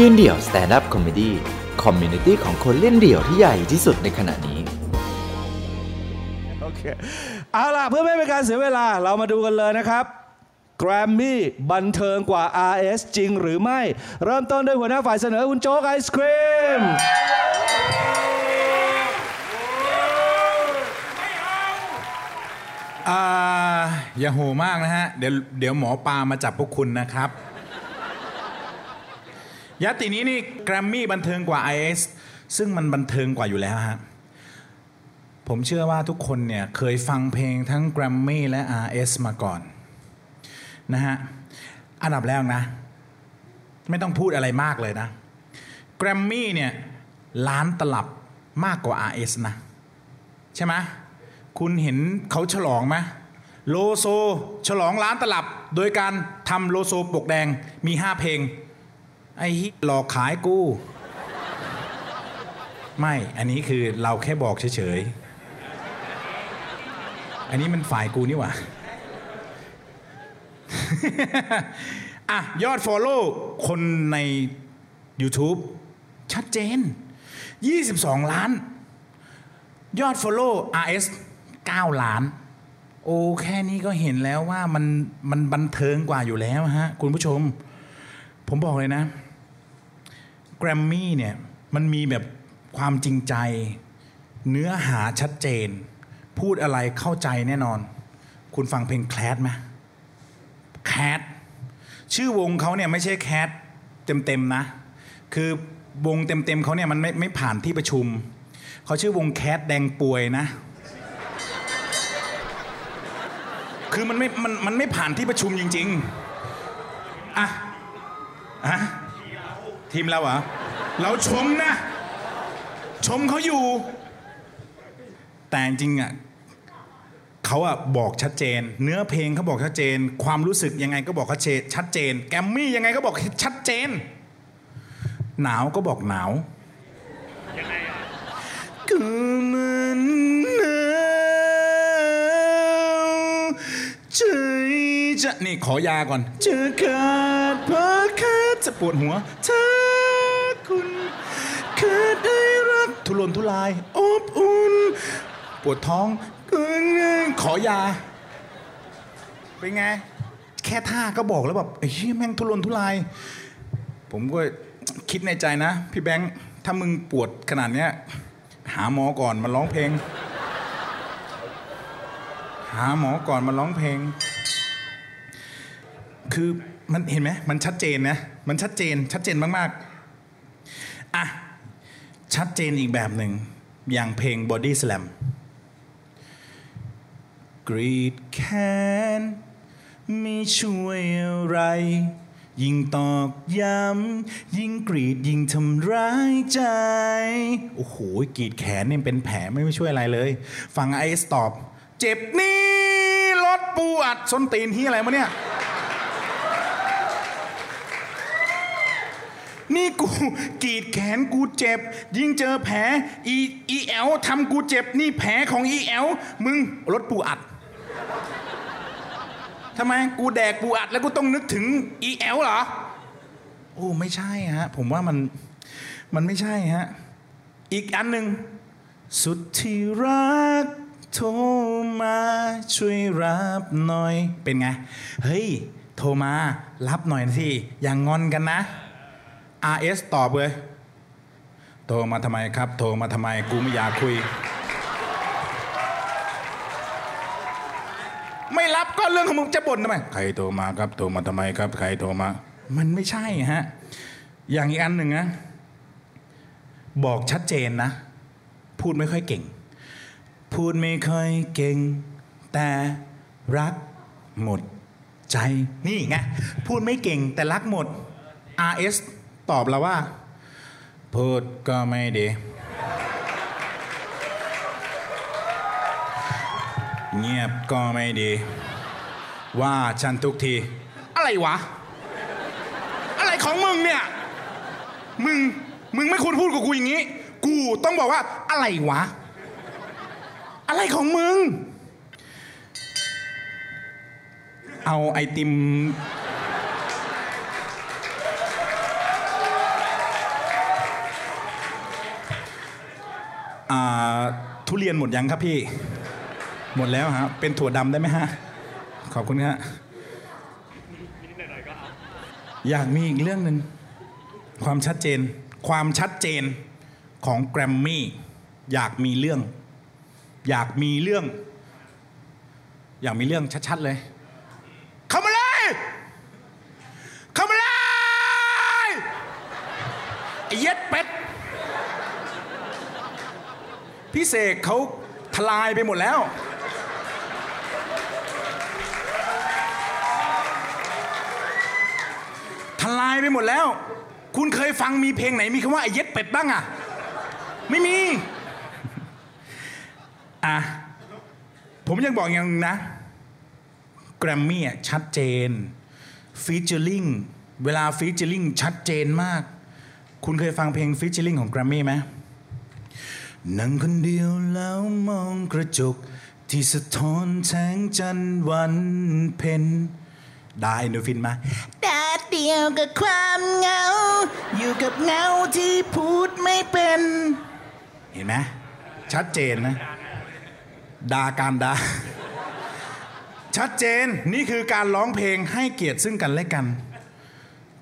ยืนเดี่ยว stand-up comedy community ของคนเล่นเดี่ยวที่ใหญ่ที่สุดในขณะนี้ โอเค เอาล่ะ เพื่อไม่เป็นการเสียเวลาเรามาดูกันเลยนะครับแกรมมี่บันเทิงกว่า RS จริงหรือไม่ เริ่มต้นด้วยหัวหน้าฝ่ายเสนอคุณโจ๊กไอศครีมอ่าอย่าโหมากนะฮะ เดี๋ยวเดี๋ยวหมอปลามาจับพวกคุณนะครับ ยตินี้นี่แกรมมี่บันเทิงกว่า IS ซึ่งมันบันเทิงกว่าอยู่แล้วฮะผมเชื่อว่าทุกคนเนี่ยเคยฟังเพลงทั้งแกรมมี่และ RS มาก่อนนะฮะอันดับแรกนะ ไม่ต้องพูดอะไรมากเลยนะแกรมมี่เนี่ยล้านตลับมากกว่า RS นะ ใช่ไหมคุณเห็นเขาฉลองไหมโลโซ ฉลองล้านตลับ โดยการทำโลโซปกแดงมีห้าเพลง ไอ้ฮิหลอกขายกู ไม่ อันนี้คือเราแค่บอกเฉยๆ อันนี้มันฝ่ายกูนี่หว่า อะ ยอด Follow คนใน YouTube ชัดเจน 22 ล้าน ยอด Follow RS 9 ล้าน โอ้แค่นี้ก็เห็นแล้วว่ามันมันบันเทิงกว่าอยู่แล้วฮะ คุณผู้ชม ผมบอกเลยนะ แกรมมี่เนี่ยมันมีแบบความจริงใจ เนื้อหาชัดเจน พูดอะไรเข้าใจแน่นอน คุณฟังเพลงแคลดไหมแคทชื่อวงเขาเนี่ยไม่ใช่แคทเต็มๆนะ คือวงเต็มๆเขาเนี่ยมันไม่ไม่ผ่านที่ประชุม เขาชื่อวงแคทแดงป่วยนะ คือมันไม่มันมันไม่ผ่านที่ประชุมจริง ๆ อะอะ ทีมเราเหรอ เราชมนะ ชมเขาอยู่ แต่จริงอะเขาอะบอกชัดเจน เนื้อเพลงเขาบอกชัดเจน ความรู้สึกยังไงก็บอกชัดเจนชัดเจนแกมมี่ยังไงก็บอกชัดเจน หนาวก็บอกหนาวก็มันหนาวใจจะนี่ขอยาก่อนจะขาดเพราะขาดจะปวดหัวถ้า คุณขาดได้รักทุรนทุรายอบอุ่นปวดท้องขอยา เป็นไง แค่ท่าก็บอกแล้วแบบเหี้ยแม่งทุรนทุราย ผมก็คิดในใจนะ พี่แบงค์ถ้ามึงปวดขนาดเนี้ย หาหมอก่อนมาร้องเพลง หาหมอก่อนมาร้องเพลง คือมันเห็นไหมมันชัดเจนนะ มันชัดเจนชัดเจนมากๆ อะ ชัดเจนอีกแบบหนึ่ง อย่างเพลง Body Slam กรีดแค้นไม่ช่วยอะไร ยิ่งตอกย้ำยิ่งกรีดยิ่งทำร้ายใจ โอ้โหกรีดแขนเนี่ยเป็นแผลไม่ช่วยอะไรเลย ฟังไอสตอบ เจ็บนี่รถปูอัดส้นตีนที่อะไรมาเนี่ย นี่กูกรีดแขนกูเจ็บ ยิ่งเจอแผลอีอีแอลทำกูเจ็บ นี่แผลของอีแอลมึงรถปูอัดทำไมกูแดกปูอัดแล้วกูต้องนึกถึงอีแอลเหรอ โอ้ไม่ใช่ฮะ ผมว่ามันมันไม่ใช่ฮะ อีกอันหนึ่งสุดที่รักโทรมาช่วยรับหน่อย เป็นไง เฮ้ย โทรมา รับหน่อยสิอย่างงอนกันนะ RS ตอบเลยโทรมาทำไมครับ โทรมาทำไมกูไม่อยากคุย ไม่รับก็เรื่องของมึงจะบ่นทำไม ใครโทรมาครับ โทรมาทำไมครับ ใครโทรมา มันไม่ใช่ฮะ อย่างอีกอันหนึ่งนะ บอกชัดเจนนะ พูดไม่ค่อยเก่ง พูดไม่ค่อยเก่ง แต่รักหมดใจ นี่ไง พูดไม่เก่งแต่รักหมด RS ตอบเราว่า พูดก็ไม่ดี เงียบก็ไม่ดี ว่าฉันทุกที อะไรวะ อะไรของมึงเนี่ย มึง มึงไม่ควรพูดกับกูอย่างนี้ กูต้องบอกว่าอะไรวะ อะไรของมึง เอาไอติม ทุเรียนหมดยังครับพี่ หมดแล้วฮะ เป็นถั่วดำได้ไหมฮะ ขอบคุณฮะอยากมีอีกเรื่องหนึ่งความชัดเจน ความชัดเจนของแกรมมี่อยากมีเรื่อง อยากมีเรื่อง อยากมีเรื่องชัดๆเลยเข้ามาเลยเข้ามาเลยไอ้เย็ดเป็ด พี่เสกเขาทลายไปหมดแล้ว ทลายไปหมดแล้ว คุณเคยฟังมีเพลงไหนมีคำว่าไอ้เย็ดเป็ดบ้างอะไม่มี อะ ผมยังบอกอย่างนึงนะ แกรมมี่อะชัดเจนฟีเจอริงเวลาฟีเจอริงชัดเจนมาก คุณเคยฟังเพลงฟีเจอริงของแกรมมี่ไหม นั่งคนเดียวแล้วมองกระจก ที่สะท้อนแสงจันทร์วันเพ็ญได้นูฟินมาตาเดียวกับความเหงา อยู่กับเงาที่พูดไม่เป็น เห็นไหมชัดเจนนะดาการดา ชัดเจนนี่คือการร้องเพลงให้เกียรติซึ่งกันและกัน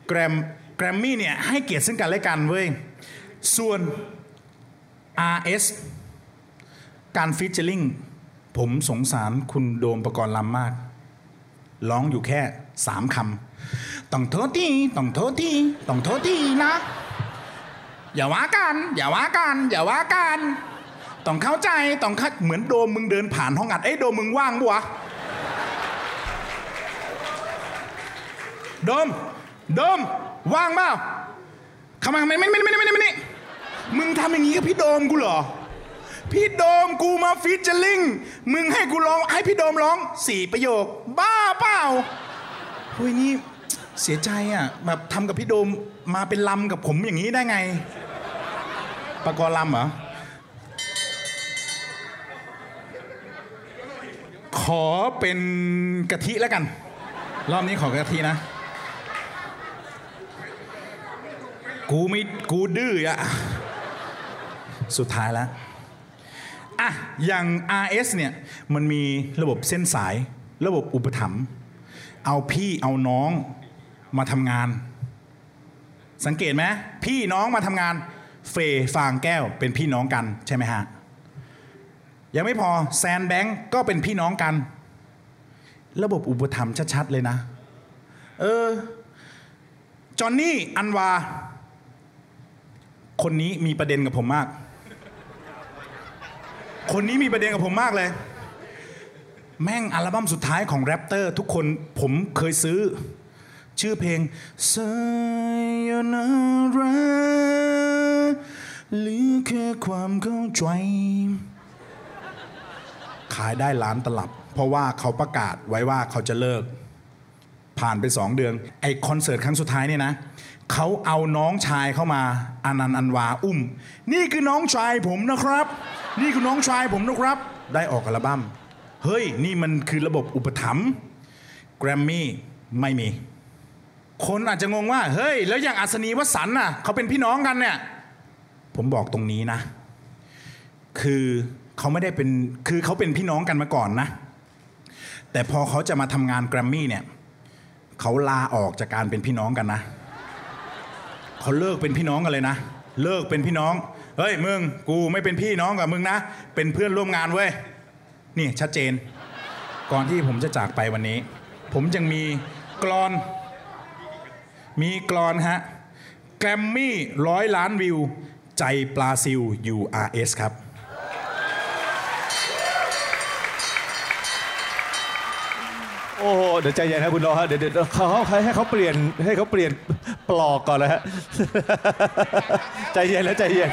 แกรมแกรมมี่เนี่ยให้เกียรติซึ่งกันและกันเว้ยส่วน RS การฟิชเชอร์ลิงผมสงสารคุณโดมประกรณ์ลำมาก ร้องอยู่แค่สามคำต้องโทษทีต้องโทษทีต้องโทษทีนะ อย่าว่ากัน อย่าว่ากัน อย่าว่ากัน ต้องเข้าใจต้องเข้าเหมือนโดมมึงเดินผ่านห้องอัดเอ้ยโดมมึงว่างปะวะโดมโดมว่างเปล่าเข้ามาไมไม่ไม่ไม่ไม่ไม่ไม่ มึงทำอย่างนี้กับพี่โดมกูเหรอ พี่โดมกูมาฟีเจอริงมึงให้กูร้องให้พี่โดมร้องสี่ประโยค บ้าเปล่าเฮ้ยนี่เสียใจอะแบบทำกับพี่โดมมาเป็นลำกับผมอย่างนี้ได้ไงปากรลำเหรอ ขอเป็นกะทิแล้วกัน รอบนี้ขอกะทินะ กูไม่กูดื้ออะ สุดท้ายแล้วอะอย่าง RS เนี่ยมันมีระบบเส้นสาย ระบบอุปถัมภ์เอาพี่เอาน้องมาทำงาน สังเกตไหมพี่น้องมาทำงาน เฟย์ฟางแก้วเป็นพี่น้องกันใช่ไหมฮะยังไม่พอแซนแบงก์ก็เป็นพี่น้องกัน ระบบอุปถัมภ์ชัด ๆ เลยนะ เออจอห์นนี่อันวา คนนี้มีประเด็นกับผมมาก คนนี้มีประเด็นกับผมมากเลย แม่งอัลบั้มสุดท้ายของแรปเตอร์ ทุกคนผมเคยซื้อ ชื่อเพลง Sayonara หรือแค่ความเข้าใจ ขายได้ล้านตลับ เพราะว่าเขาประกาศไว้ว่าเขาจะเลิก ผ่านไปสองเดือน ไอคอนเสิร์ตครั้งสุดท้ายเนี่ยนะเขาเอาน้องชายเข้ามา อนันต์อันวาอุ้ม นี่คือน้องชายผมนะครับ นี่คือน้องชายผมนะครับ ได้ออกอัลบั้มเฮ้ย นี่มันคือระบบอุปถัมภ์แกรมมี่ไม่มี คนอาจจะงงว่า เฮ้ย แล้วอย่างอัศนีวสันน่ะเขาเป็นพี่น้องกันเนี่ย ผมบอกตรงนี้นะ คือเขาไม่ได้เป็นคือเขาเป็นพี่น้องกันมาก่อนนะ แต่พอเขาจะมาทำงานแกรมมี่เนี่ยเขาลาออกจากการเป็นพี่น้องกันนะเขาเลิกเป็นพี่น้องกันเลยนะ เลิกเป็นพี่น้อง เฮ้ยมึงกูไม่เป็นพี่น้องกับมึงนะ เป็นเพื่อนร่วมงานเว้ย นี่ชัดเจน ก่อนที่ผมจะจากไปวันนี้ ผมยังมีกรอน มีกรอนฮะ แกรมมี่ร้อยล้านวิว ใจปลาซิล URS ครับ เดี๋ยวใจเย็นนะคุณโนฮะเดี๋ยวเดี๋ยวเขาให้เขาเปลี่ยนให้เขาเปลี่ยนปลอกก่อนนะฮะใจเย็นแล้วใจเย็น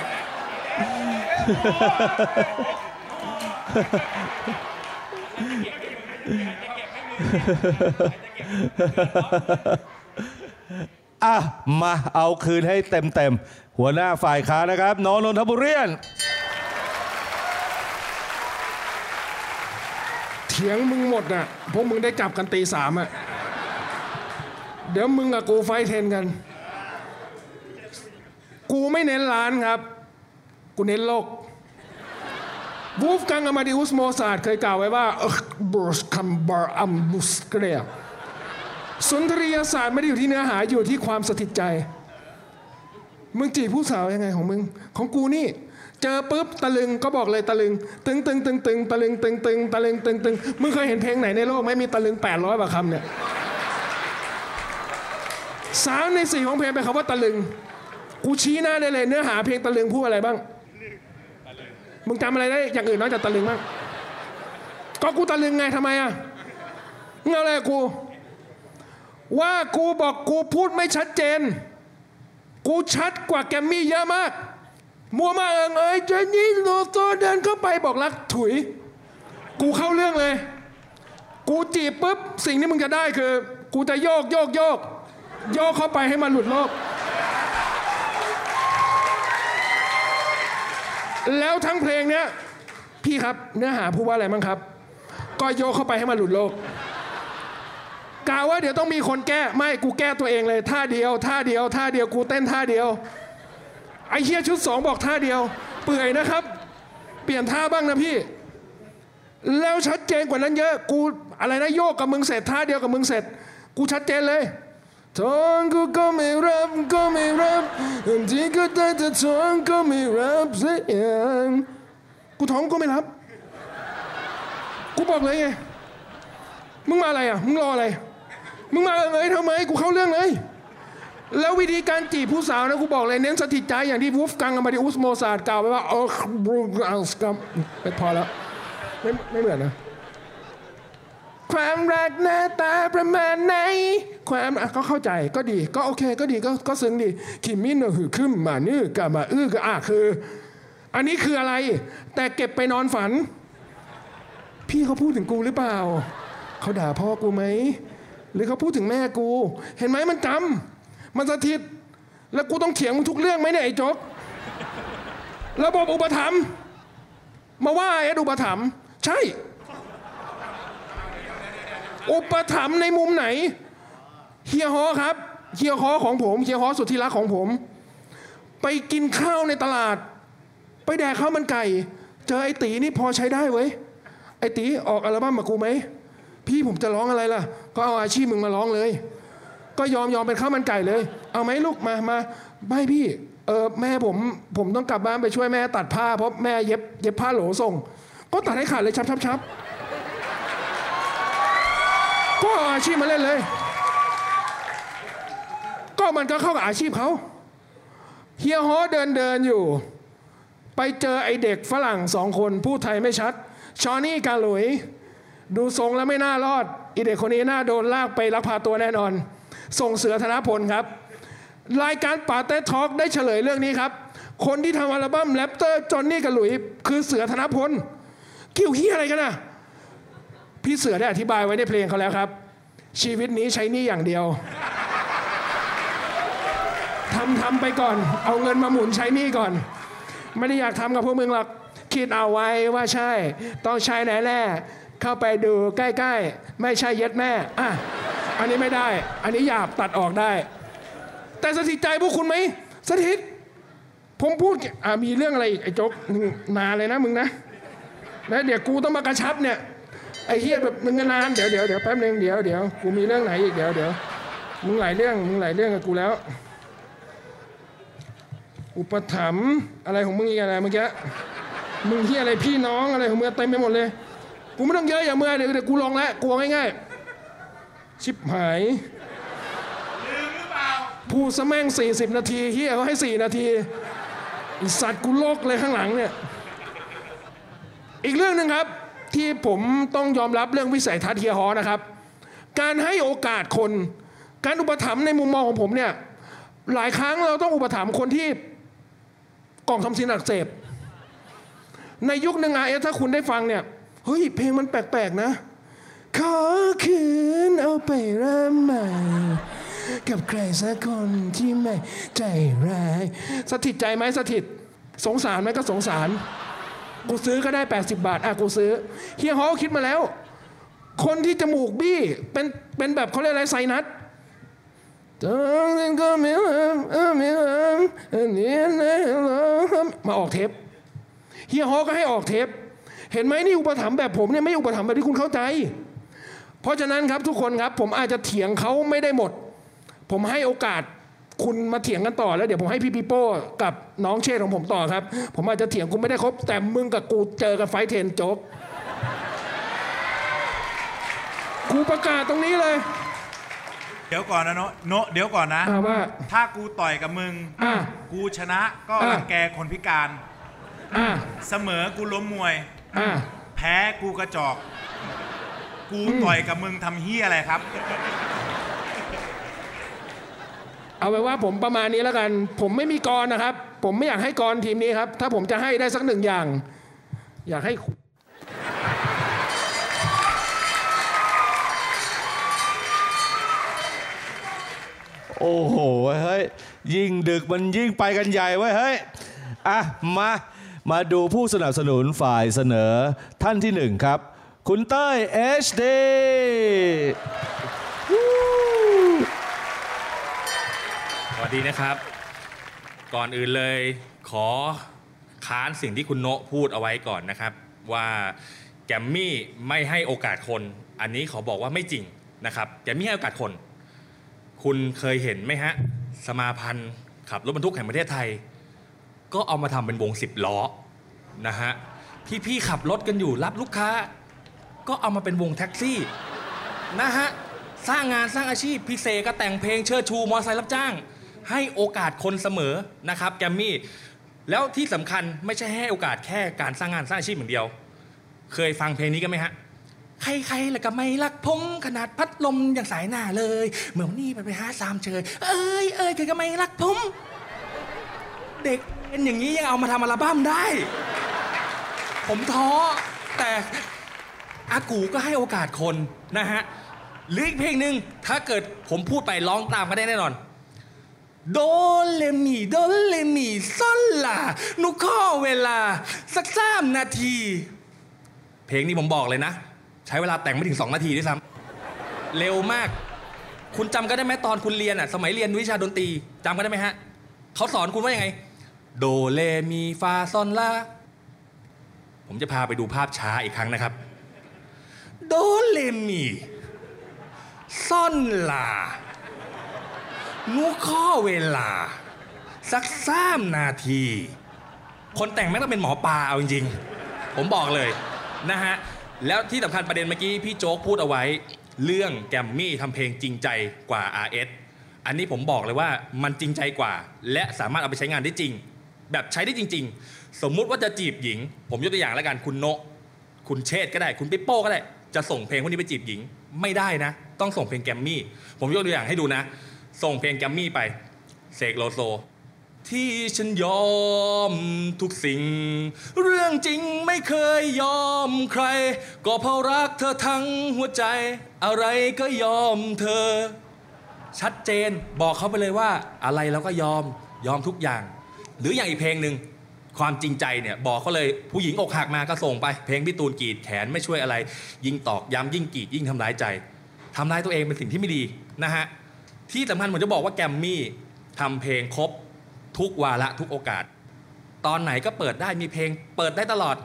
อะมาเอาคืนให้เต็มเต็มๆหัวหน้าฝ่ายค้านนะครับน้องนนทบุรีน ถียงมึงหมดน่ะพวกมึงได้จับกันตีสามอะ เดี๋ยวมึงกับกูไฟเทนกัน กูไม่เน้นร้านครับ กูเน้นโลกวูฟกังอามาดิอุสโมซาร์เคยกล่าวไว้ว่าเออบรสคัมบาร์อัมบุสเกรยสุนทรียศาสตร์ไม่ได้อยู่ที่เนื้อหาอยู่ที่ความสถิตใจ มึงจีบผู้สาวยังไงของมึง ของกูนี่ เจอปุ๊บตะลึงก็บอกเลยตะลึง ตึงตึงตึงตึงตะลึงตึงตึงตะลึงตึงตึงมึงเคยเห็นเพลงไหนในโลกไหมมีตะลึง 800กว่าคำเนี่ยสามในสี่ของเพลงเป็นคำว่าตะลึง กูชี้หน้าได้เลยเนื้อหาเพลงตะลึงพูดอะไรบ้างมึงจำอะไรได้อย่างอื่นนอกจากตะลึงบ้างก็กูตะลึงไงทำไมอะมึงเอาอะไรกับกู ว่ากูบอกกูพูดไม่ชัดเจน กูชัดกว่าแกมมี่เยอะมาก มัวมาเอิงเอ้ยเจนนี่โลโซเดินเข้าไปบอกรักถุย กูเข้าเรื่องเลย กูจีบปุ๊บ สิ่งที่มึงจะได้คือ กูจะโยกโยกโยกโยกเข้าไปให้มันหลุดโลก แล้วทั้งเพลงเนี้ยพี่ครับเนื้อหาพูดว่าอะไรมั้งครับ ก็โยกเข้าไปให้มันหลุดโลกกล่าวว่าเดี๋ยวต้องมีคนแก้ไม่กูแก้ตัวเองเลยท่าเดียวท่าเดียวท่าเดียวกูเต้นท่าเดียว ไอ้เฮียชุดสองบอกท่าเดียว เปื่อยนะครับ เปลี่ยนท่าบ้างนะพี่ แล้วชัดเจนกว่านั้นเยอะ กูอะไรนะโยกกับมึงเสร็จท่าเดียวกับมึงเสร็จ กูชัดเจนเลยทองกูก็ไม่รับก็ไม่รับที่ก็ได้แต่ทองก็ไม่รับสียอย่างกูท้องก็ไม่รับ กูบอกเลยไง มึงมาอะไรอะ มึงรออะไร มึงมาเลยทำไม กูเข้าเรื่องเลย แล้ววิธีการจีบผู้สาวนะกูบอกเลยเน้นสถิตใจอย่างที่วูฟกังอามาดิอุสโมซาดกล่าวไว้ว่าโอ้บรูอัลสกัมไปพอแล้ว ไม่ไม่เหมือนนะ ความรักหน้าตาประมาณไหน ความอะก็เข้าใจก็ดี ก็โอเคก็ดีก็ก็ซึ้งดีคิมินโนหือขึ้นมานื้อกามาอื้อก็อะคือ อันนี้คืออะไร แต่เก็บไปนอนฝัน พี่เขาพูดถึงกูหรือเปล่า เขาด่าพ่อกูไหม หรือเขาพูดถึงแม่กู เห็นไหมมันจำ มันสถิต แล้วกูต้องเถียงมึงทุกเรื่องไหมเนี่ยไอ้โจ๊กระบบอุปถัมภ์มาว่าเอ็ดอุปถัมภ์ใช่ อุปถัมภ์ในมุมไหนเฮียฮอครับเฮียฮอของผมเฮียฮอสุดที่รักของผม ไปกินข้าวในตลาด ไปแดกข้าวมันไก่ เจอไอ้ตีนี่พอใช้ได้เว้ยไอ้ตีออกอัลบั้มมากูไหมพี่ผมจะร้องอะไรล่ะ ก็เอาอาชีพมึงมาร้องเลย ก็ยอมยอมเป็นข้าวมันไก่เลย เอาไหมลูกมามาไม่พี่เออแม่ผมผมต้องกลับบ้านไปช่วยแม่ตัดผ้าเพราะแม่เย็บเย็บผ้าโหลส่ง ก็ตัดให้ขาดเลยชับชับชับก็เอาอาชีพมาเล่นเลย ก็มันก็เข้ากับอาชีพเขาเฮียฮอเดินเดินอยู่ ไปเจอไอเด็กฝรั่งสองคนพูดไทยไม่ชัด จอนี่กะหลุยส์ ดูทรงแล้วไม่น่ารอดอีเด็กคนนี้น่าโดนลากไปลักพาตัวแน่นอน ส่งเสือธนพลครับ รายการป๋าเต็ดทอล์กได้เฉลยเรื่องนี้ครับ คนที่ทำอัลบั้มแรปเตอร์จอนนี่กับหลุยส์คือเสือธนพลเกี่ยวเฮียอะไรกันนะพี่เสือได้อธิบายไว้ในเพลงเขาแล้วครับ ชีวิตนี้ใช้นี่อย่างเดียวทำทำไปก่อน เอาเงินมาหมุนใช้นี่ก่อน ไม่ได้อยากทำกับพวกมึงหรอกคิดเอาไว้ว่าใช่ ต้องใช้ไหนแน่เข้าไปดูใกล้ ๆ ไม่ใช่เย็ดแม่อะ อันนี้ไม่ได้ อันนี้หยาบตัดออกได้ แต่สถิตใจพวกคุณไหมสถิต ผมพูดอะมีเรื่องอะไรอีกไอ้โจ๊กมึงนานเลยนะมึงนะแล้วเดี๋ยวกูต้องมากระชับเนี่ยไอ้เฮียแบบมึงนานเดี๋ยวเดี๋ยวเดี๋ยวแป๊บนึงเดี๋ยวเดี๋ยวกูมีเรื่องไหนอีกเดี๋ยวเดี๋ยวมึงหลายเรื่องมึงหลายเรื่องกับกูแล้ว อุปถัมภ์อะไรของมึงอีกอะไรเมื่อกี้มึงเฮียอะไรพี่น้องอะไรของมึงเต็มไปหมดเลย กูไม่ต้องเยอะอย่างเมื่อเดี๋ยวเดี๋ยวกูลองแล้วกลัวง่ายๆ ชิบหายพูดซะแม่ง40 นาทีเฮียเขาให้ 4 นาทีไอสัตว์กูโลกเลยข้างหลังเนี่ย อีกเรื่องหนึ่งครับ ที่ผมต้องยอมรับเรื่องวิสัยทัศน์เฮียฮอนะครับ การให้โอกาสคน การอุปถัมภ์ในมุมมองของผมเนี่ย หลายครั้งเราต้องอุปถัมภ์คนที่กล่องทำซินอักเสบในยุคหนึ่งอาเอถ้าคุณได้ฟังเนี่ย เฮ้ย เพลงมันแปลกๆนะ ขอคืนเอาไปเริ่มใหม่ กับใครสักคนที่ไม่ใจร้าย สถิตใจไหมสถิต สงสารไหมก็สงสาร กูซื้อก็ได้ 80 บาท อะกูซื้อ เฮียฮอคิดมาแล้ว คนที่จมูกบี้ เป็นเป็นแบบเขาเรียกอะไรไซนัสก็ไม่ไม่มาออกเทปเฮียฮอก็ให้ออกเทป เห็นไหมนี่อุปถัมภ์แบบผมเนี่ยไม่อุปถัมภ์แบบที่คุณเข้าใจ เพราะฉะนั้นครับทุกคนครับผมอาจจะเถียงเขาไม่ได้หมด ผมให้โอกาสคุณมาเถียงกันต่อแล้วเดี๋ยวผมให้พี่ปีโป้กับน้องเชษของผมต่อครับ ผมอาจจะเถียงคุณไม่ได้ครบ แต่มึงกับกูเจอกันไฟท์เทนโจ๊กกูประกาศตรงนี้เลย เดี๋ยวก่อนนะโนโนเดี๋ยวก่อนนะอ่าว่าถ้ากูต่อยกับมึง อ่า กูชนะก็อะ รังแกคนพิการ อ่าเสมอกูล้มมวย อ่าแพ้กูกระจอก กูต่อยกับมึงทำเฮียอะไรครับ เอาไว้ว่าผมประมาณนี้แล้วกัน ผมไม่มีกรนะครับ ผมไม่อยากให้กรทีมนี้ครับ ถ้าผมจะให้ได้สักหนึ่งอย่าง อยากให้ โอ้โหเฮ้ยยิ่งดึกมันยิ่งไปกันใหญ่เว้ยเฮ้ยอะมา มาดูผู้สนับสนุนฝ่ายเสนอท่านที่หนึ่งครับ คุณเต้ย HD สวัสดีนะครับ ก่อนอื่นเลยขอค้านสิ่งที่คุณโนะพูดเอาไว้ก่อนนะครับ ว่าแกมมี่ไม่ให้โอกาสคน อันนี้ขอบอกว่าไม่จริงนะครับแกมมี่ให้โอกาสคน คุณเคยเห็นไหมฮะ สมาพันธ์ขับรถบรรทุกแห่งประเทศไทย ก็เอามาทำเป็นวงสิบล้อนะฮะพี่ๆขับรถกันอยู่รับลูกค้า ก็เอามาเป็นวงแท็กซี่ นะฮะ สร้างงานสร้างอาชีพพิเศษก็แต่งเพลงเชิดชูมอไซค์รับจ้าง ให้โอกาสคนเสมอนะครับแกมมี่ แล้วที่สำคัญไม่ใช่ให้โอกาสแค่การสร้างงานสร้างอาชีพอย่างเดียว เคยฟังเพลงนี้กันไหมฮะใครๆแล้วก็ไม่รักผมขนาดพัดลมอย่างสายหน้าเลย เหมือนนนี่ไปไปหาสามเชยเอ้ยเอ้ยใครก็ไม่รักผม เด็กเป็นอย่างนี้ยังเอามาทำอัลบั้มได้ ผมท้อแต่ อากูก็ให้โอกาสคนนะฮะหรืออีกเพลงหนึ่งถ้าเกิดผมพูดไปร้องตามก็ได้แน่นอน โดเลมีโดเลมีซอนลาหนุข้อเวลา สักสามนาที เพลงนี้ผมบอกเลยนะ ใช้เวลาแต่งไม่ถึง 2 นาทีด้วยซ้ำเร็วมาก คุณจำกันได้ไหมตอนคุณเรียนอะสมัยเรียนวิชาดนตรีจำกันได้ไหมฮะเขาสอนคุณว่ายังไง โดเลมีฟาซอนลาผมจะพาไปดูภาพช้าอีกครั้งนะครับ โดเลมีซ่อนลานูข้อเวลา สักสามนาที คนแต่งแม่งต้องเป็นหมอปลาเอาจริงๆ ผมบอกเลยนะฮะ แล้วที่สำคัญประเด็นเมื่อกี้พี่โจ๊กพูดเอาไว้ เรื่องแกมมี่ทำเพลงจริงใจกว่า RS อันนี้ผมบอกเลยว่ามันจริงใจกว่า และสามารถเอาไปใช้งานได้จริง แบบใช้ได้จริง ๆ สมมุติว่าจะจีบหญิง ผมยกตัวอย่างแล้วกันคุณโนะคุณเชษก็ได้ คุณปิปโป้ก็ได้ จะส่งเพลงพวกนี้ไปจีบหญิงไม่ได้นะ ต้องส่งเพลงแกมมี่ ผมยกตัวอย่างให้ดูนะ ส่งเพลงแกมมี่ไปเสกโลโซ ที่ฉันยอมทุกสิ่ง เรื่องจริงไม่เคยยอมใคร ก็เพราะรักเธอทั้งหัวใจ อะไรก็ยอมเธอ ชัดเจนบอกเขาไปเลยว่าอะไรเราก็ยอมยอมทุกอย่าง หรืออย่างอีกเพลงหนึ่ง ความจริงใจเนี่ยบอกเขาเลยผู้หญิงอกหักมาก็ส่งไป เพลงพี่ตูนกรีดแขนไม่ช่วยอะไร ยิ่งตอกย้ำยิ่งกรีดยิ่งทำร้ายใจทำร้ายตัวเองเป็นสิ่งที่ไม่ดีนะฮะที่สำคัญผมจะบอกว่าแกมมี่ทำเพลงครบทุกวาระทุกโอกาส ตอนไหนก็เปิดได้มีเพลงเปิดได้ตลอด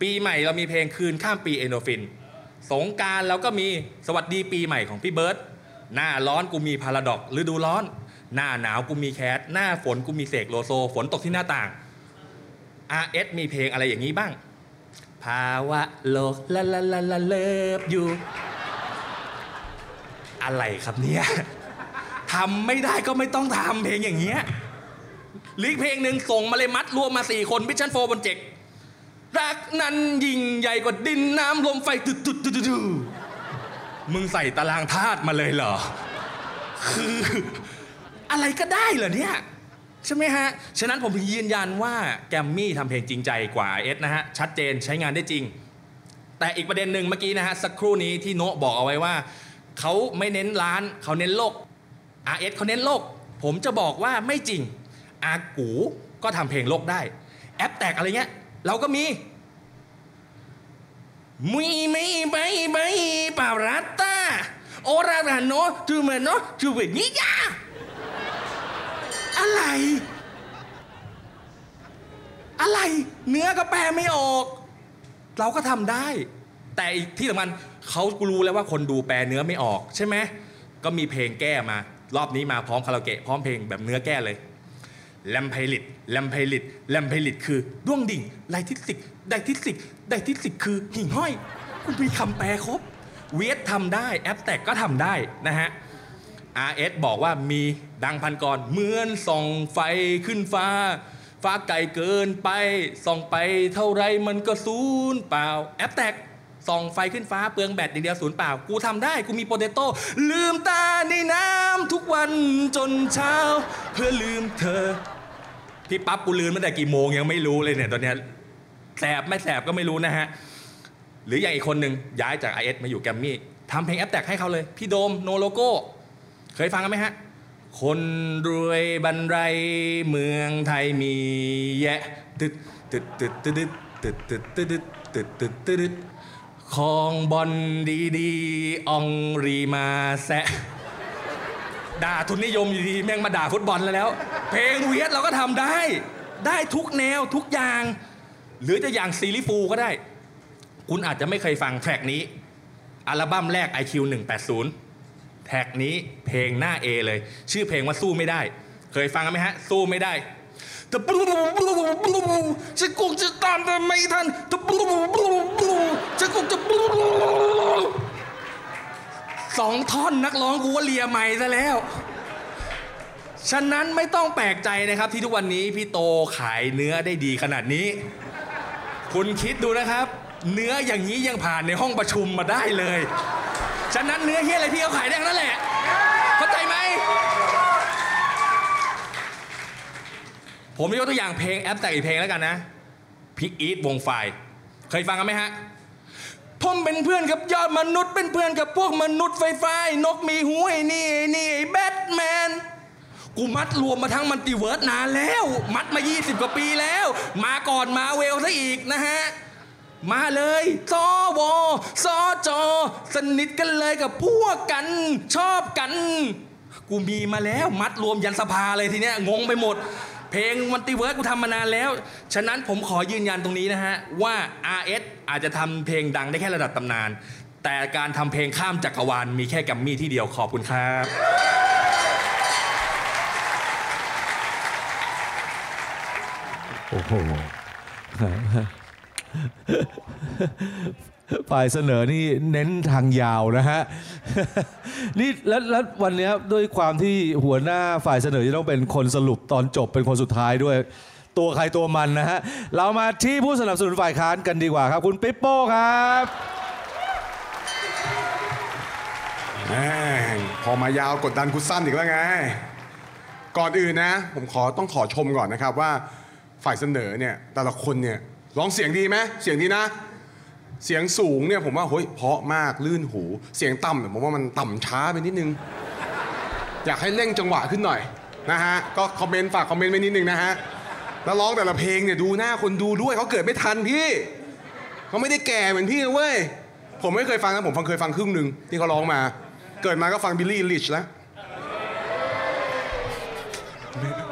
ปีใหม่เรามีเพลงคืนข้ามปีเอโนฟิน สงการเราก็มีสวัสดีปีใหม่ของพี่เบิร์ตหน้าร้อนกูมีพาราดอกฤดูร้อน หน้าหนาวกูมีแคทหน้าฝนกูมีเสกโลโซ ฝนตกที่หน้าต่าง RS มีเพลงอะไรอย่างนี้บ้าง ภาวะโลกลาลาลาลาเลิฟอยู่ อะไรครับเนี่ยทำไม่ได้ก็ไม่ต้องทำเพลงอย่างเงี้ยหรืออีกเพลงหนึ่งส่งมาเลยมัดรวมมาสี่คนมิชชั่นโฟบนเจกรักนั้นยิ่งใหญ่กว่าดินน้ำลมไฟตุดตุดตุดตุดมึงใส่ตารางธาตุมาเลยเหรอ คือ อะไรก็ได้เหรอเนี่ย ใช่ไหมฮะ ฉะนั้นผมถึงยืนยันว่าแกมมี่ทำเพลงจริงใจกว่าเอสนะฮะ ชัดเจนใช้งานได้จริง แต่อีกประเด็นหนึ่งเมื่อกี้นะฮะ สักครู่นี้ที่โนะบอกเอาไว้ว่าเขาไม่เน้นร้านเขาเน้นโลก RS เอสเขาเน้นโลก ผมจะบอกว่าไม่จริง อากูก็ทำเพลงโลกได้ แอปแตกอะไรเงี้ย เราก็มีมีไม่ไปไปปาราตตาโอราราโนทูเมโนทูเวนิยา อะไร อะไร เนื้อก็แปลไม่ออก เราก็ทำได้ แต่อีกที่สำคัญเขารู้แล้วว่าคนดูแปลเนื้อไม่ออกใช่ไหมก็มีเพลงแก้มา รอบนี้มาพร้อมคาราโอเกะพร้อมเพลงแบบเนื้อแก้เลยแลมไพลิตแลมไพลิตแลมไพลิตคือด้วงดิ่งไลทิสิกไดทิสิกไดทิสิกคือหิ่งห้อยคุณมีคำแปลครบ เวททำได้ แอปแตกก็ทำได้นะฮะ RS บอกว่ามี ดังพันกรเหมือนส่องไฟขึ้นฟ้า ฟ้าไกลเกินไป ส่องไปเท่าไรมันก็ศูนย์เปล่า แอปแตกส่องไฟขึ้นฟ้าเปลืองแบตอย่างเดียวศูนย์เปล่า กูทำได้ กูมีโปเตโต้ลืมตาในน้ำทุกวันจนเช้า เพื่อลืมเธอ พี่ปั๊บกูลืมตั้งแต่กี่โมงยังไม่รู้เลยเนี่ยตอนเนี้ยแสบไม่แสบก็ไม่รู้นะฮะ หรืออย่างอีกคนหนึ่งย้ายจาก IS มาอยู่แกรมมี่ทำเพลงแอปแตกให้เขาเลย พี่โดมโนโลโก้ เคยฟังกันไหมฮะ คนรวยบรรไรเมืองไทยมีแยะตึดตึดตึดตึดตึดตึดตึดตึดตึดตึดของบอลดีดีๆอองรีมาแซะด่าทุนนิยมอยู่ดีแม่งมาด่าฟุตบอลแล้ว เพลงเวียดเราก็ทำได้ ได้ทุกแนวทุกอย่าง หรือจะอย่างซีรีฟูก็ได้ คุณอาจจะไม่เคยฟังแทร็กนี้ อัลบั้มแรก IQ 180 แท็กนี้เพลงหน้า A เลย ชื่อเพลงว่าสู้ไม่ได้ เคยฟังกันไหมฮะ สู้ไม่ได้แต่บลูบลูบลูบลูบฉันคงจะตามแต่ไม่ทันแต่บลูบลูบลูฉันคงจะบลูบลูสองท่อนนักร้องกูว่าเลียไม่ซะแล้ว ฉะนั้นไม่ต้องแปลกใจนะครับ ที่ทุกวันนี้พี่โตขายเนื้อได้ดีขนาดนี้ คุณคิดดูนะครับ เนื้ออย่างนี้ยังผ่านในห้องประชุมมาได้เลย ฉะนั้นเนื้อเฮียอะไรพี่เขาขายได้ทั้งนั่นแหละ เข้าใจไหม ผมยกตัวอย่างเพลงแอปแต่อีกเพลงแล้วกันนะพิกอีทวงไฟ เคยฟังกันไหมฮะ ผมเป็นเพื่อนกับยอดมนุษย์ เป็นเพื่อนกับพวกมนุษย์ไฟฟ้านกมีหูไอ้นี่ไอ้นี่ไอ้แบทแมนกูมัดรวมมาทั้งมันติเวิร์สนานแล้ว มัดมา 20 กว่าปีแล้ว มาก่อนมาเวลซะอีกนะฮะ มาเลยสวสจ สนิทกันเลยกับพวกกัน ชอบกัน กูมีมาแล้วมัดรวมยันสภาเลยทีเนี้ยงงไปหมด เพลงมันติเวิร์สกูทำมานานแล้ว ฉะนั้นผมขอยืนยันตรงนี้นะฮะ ว่า RS อาจจะทำเพลงดังได้แค่ระดับตำนาน แต่การทำเพลงข้ามจักรวาลมีแค่กัมมี่ที่เดียวขอบคุณครับโอ้โห ฝ่ายเสนอนี่เน้นทางยาวนะฮะ นี่แล้วแล้ววันนี้ด้วยความที่หัวหน้าฝ่ายเสนอจะต้องเป็นคนสรุปตอนจบเป็นคนสุดท้ายด้วย ตัวใครตัวมันนะฮะ เรามาที่ผู้สนับสนุนฝ่ายค้านกันดีกว่าครับ คุณปิ๊ปโป้ครับแม่งพอมายาวกดดันกูสั้นอีกแล้วไง ก่อนอื่นนะ ผมขอต้องขอชมก่อนนะครับว่าฝ่ายเสนอเนี่ยแต่ละคนเนี่ย ร้องเสียงดีไหมเสียงดีนะ เสียงสูงเนี่ยผมว่าเฮ้ยเพาะมากลื่นหู เสียงต่ำเนี่ยผมว่ามันต่ำช้าไปนิดนึง อยากให้เร่งจังหวะขึ้นหน่อยนะฮะก็ comment ฝาก comment ไว้นิดนึงนะฮะแล้วร้องแต่ละเพลงเนี่ยดูหน้าคนดูด้วยเขาเกิดไม่ทันพี่เขาไม่ได้แก่เหมือนพี่นะเว้ยผมไม่เคยฟังนะผมฟังเคยฟังครึ่งหนึ่งที่เขาร้องมา เกิดมาก็ฟัง Billie Eilish แล้ว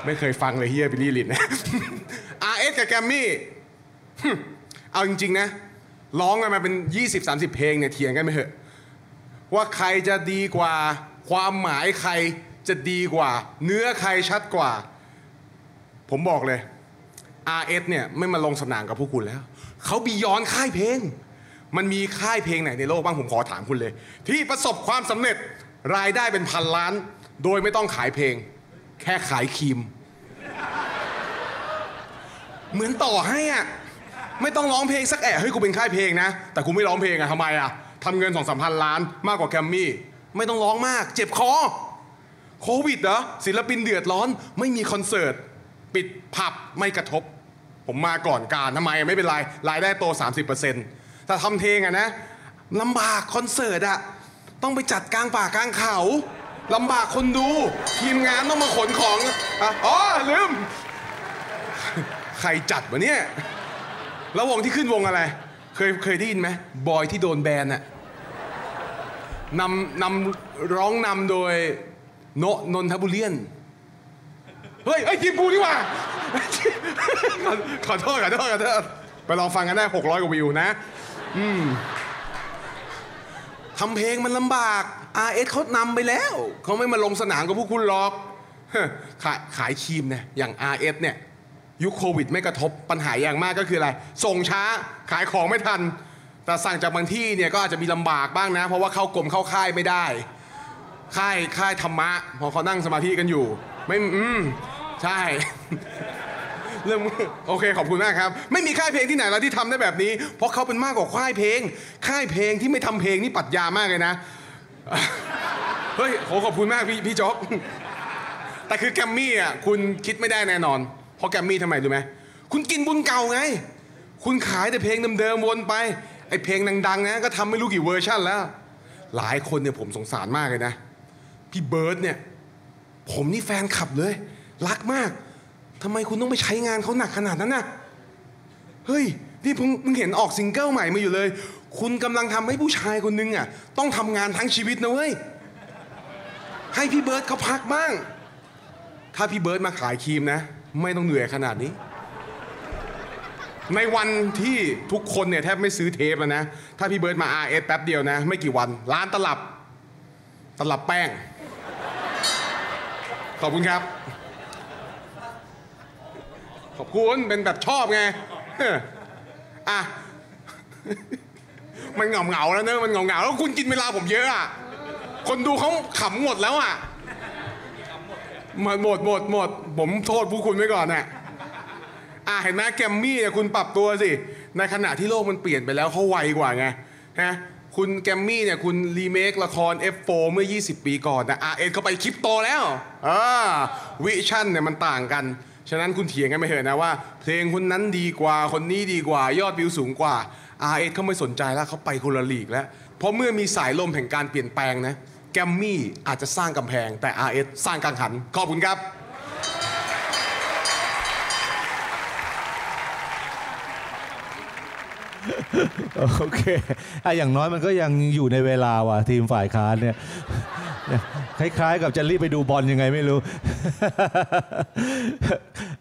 ไม่เคยฟังเลยเฮีย Billie Eilish นะ RS กับแกรมมี่ เอาจริง ๆ นะ ร้องกันมาเป็น 20-30 เพลงเนี่ยเถียงกันไม่เหอะ ว่าใครจะดีกว่าความหมายใครจะดีกว่า เนื้อใครชัดกว่า ผมบอกเลย RS เนี่ยไม่มาลงสนามกับพวกคุณแล้ว เขาบียอนค่ายเพลง มันมีค่ายเพลงไหนในโลกบ้างผมขอถามคุณเลย ที่ประสบความสำเร็จรายได้เป็นพันล้าน โดยไม่ต้องขายเพลง แค่ขายครีม เหมือนต่อให้อะ ไม่ต้องร้องเพลงสักแอะเฮ้ยกูเป็นค่ายเพลงนะ แต่กูไม่ร้องเพลงอะทำไมอะทำเงินสองสามพันล้านมากกว่าแกมมี่ ไม่ต้องร้องมาก เจ็บคอโควิดเหรอศิลปินเดือดร้อน ไม่มีคอนเสิร์ต ปิดผับไม่กระทบ ผมมาก่อนการทำไมไม่เป็นไรรายได้โต 30%แต่ทำเพลงอะนะลำบากคอนเสิร์ตอะต้องไปจัดกลางป่ากลางเขาลำบากคนดู ทีมงานต้องมาขนของอะอ๋อลืม ใครจัดวะเนี่ย แล้ววงที่ขึ้นวงอะไร เคยเคยได้ยินไหมบอยที่โดนแบนอะนำนำร้องนำโดยโนนนทบุเรียน เฮ้ยเฮ้ยทีมกูนี่หว่า ขอโทษขอโทษขอโทษไปลองฟังกันได้ 600 กว่าวิวนะ อืมทำเพลงมันลำบาก RS เขานำไปแล้ว เขาไม่มาลงสนามกับพวกคุณหรอกขายขายครีมเนี่ยอย่าง RS เนี่ย ยุคโควิดไม่กระทบปัญหาอย่างมากก็คืออะไร ส่งช้าขายของไม่ทัน แต่สั่งจากบางที่เนี่ยก็อาจจะมีลำบากบ้างนะ เพราะว่าเข้ากลมเข้าค่ายไม่ได้ ค่ายค่ายธรรมะพอเขานั่งสมาธิกันอยู่ ไม่อืมใช่เรื่องโอเคขอบคุณมากครับ ไม่มีค่ายเพลงที่ไหนแล้วที่ทำได้แบบนี้ เพราะเขาเป็นมากกว่าค่ายเพลง ค่ายเพลงที่ไม่ทำเพลงนี่ปัดยามากเลยนะเฮ้ยโหขอบคุณมากพี่พี่จ๊อกแต่คือแกรมมี่อะคุณคิดไม่ได้แน่นอน เพราะแกมมี่ทำไมรู้ไหมคุณกินบุญเก่าไง คุณขายแต่เพลงเดิมๆวนไปไอเพลงดังๆนะก็ทำไม่รู้กี่เวอร์ชันแล้ว หลายคนเนี่ยผมสงสารมากเลยนะ พี่เบิร์ดเนี่ย ผมนี่แฟนคลับเลย รักมากทำไมคุณต้องไปใช้งานเขาหนักขนาดนั้นน่ะเฮ้ยนี่เพิ่งเห็นออกซิงเกิลใหม่มาอยู่เลย คุณกำลังทำให้ผู้ชายคนนึงอะต้องทำงานทั้งชีวิตนะเว้ย ให้พี่เบิร์ดเขาพักบ้าง ถ้าพี่เบิร์ดมาขายครีมนะ ไม่ต้องเหนื่อยขนาดนี้ ในวันที่ทุกคนเนี่ยแทบไม่ซื้อเทปแล้วนะ ถ้าพี่เบิร์ดมา RS แป๊บเดียวนะ ไม่กี่วัน ร้านตลับ ตลับแป้ง ขอบคุณครับ ขอบคุณ เป็นแบบชอบไงอะมันเหงาเหงาแล้วเนอะมันเหงาเหงาแล้วคุณกินเวลาผมเยอะอะ คนดูเขาขำหมดแล้วอะ มดหมดหมดหมด ผมโทษผู้คุณไว้ก่อนน่ะอะเห็นไหมแกมมี่เนี่ยคุณปรับตัวสิ ในขณะที่โลกมันเปลี่ยนไปแล้วเขาไวกว่าไงฮะคุณแกมมี่เนี่ยคุณรีเมคละคร F4 เมื่อ 20 ปีก่อนนะ RS เขาไปคลิปโตแล้วอ่าวิชั่นเนี่ยมันต่างกัน ฉะนั้นคุณเถียงกันไม่เถอะนะว่า เพลงคนนั้นดีกว่าคนนี้ดีกว่ายอดวิวสูงกว่า RS เขาไม่สนใจแล้วเขาไปคนละลีกแล้ว เพราะเมื่อมีสายลมแห่งการเปลี่ยนแปลงนะ แกมมี่อาจจะสร้างกำแพงแต่ RS สร้างกังหัน ขอบคุณครับ โอเคอะอย่างน้อยมันก็ยังอยู่ในเวลาว่ะทีมฝ่ายค้านเนี่ย คล้ายๆ กับจะรีบไปดูบอลยังไงไม่รู้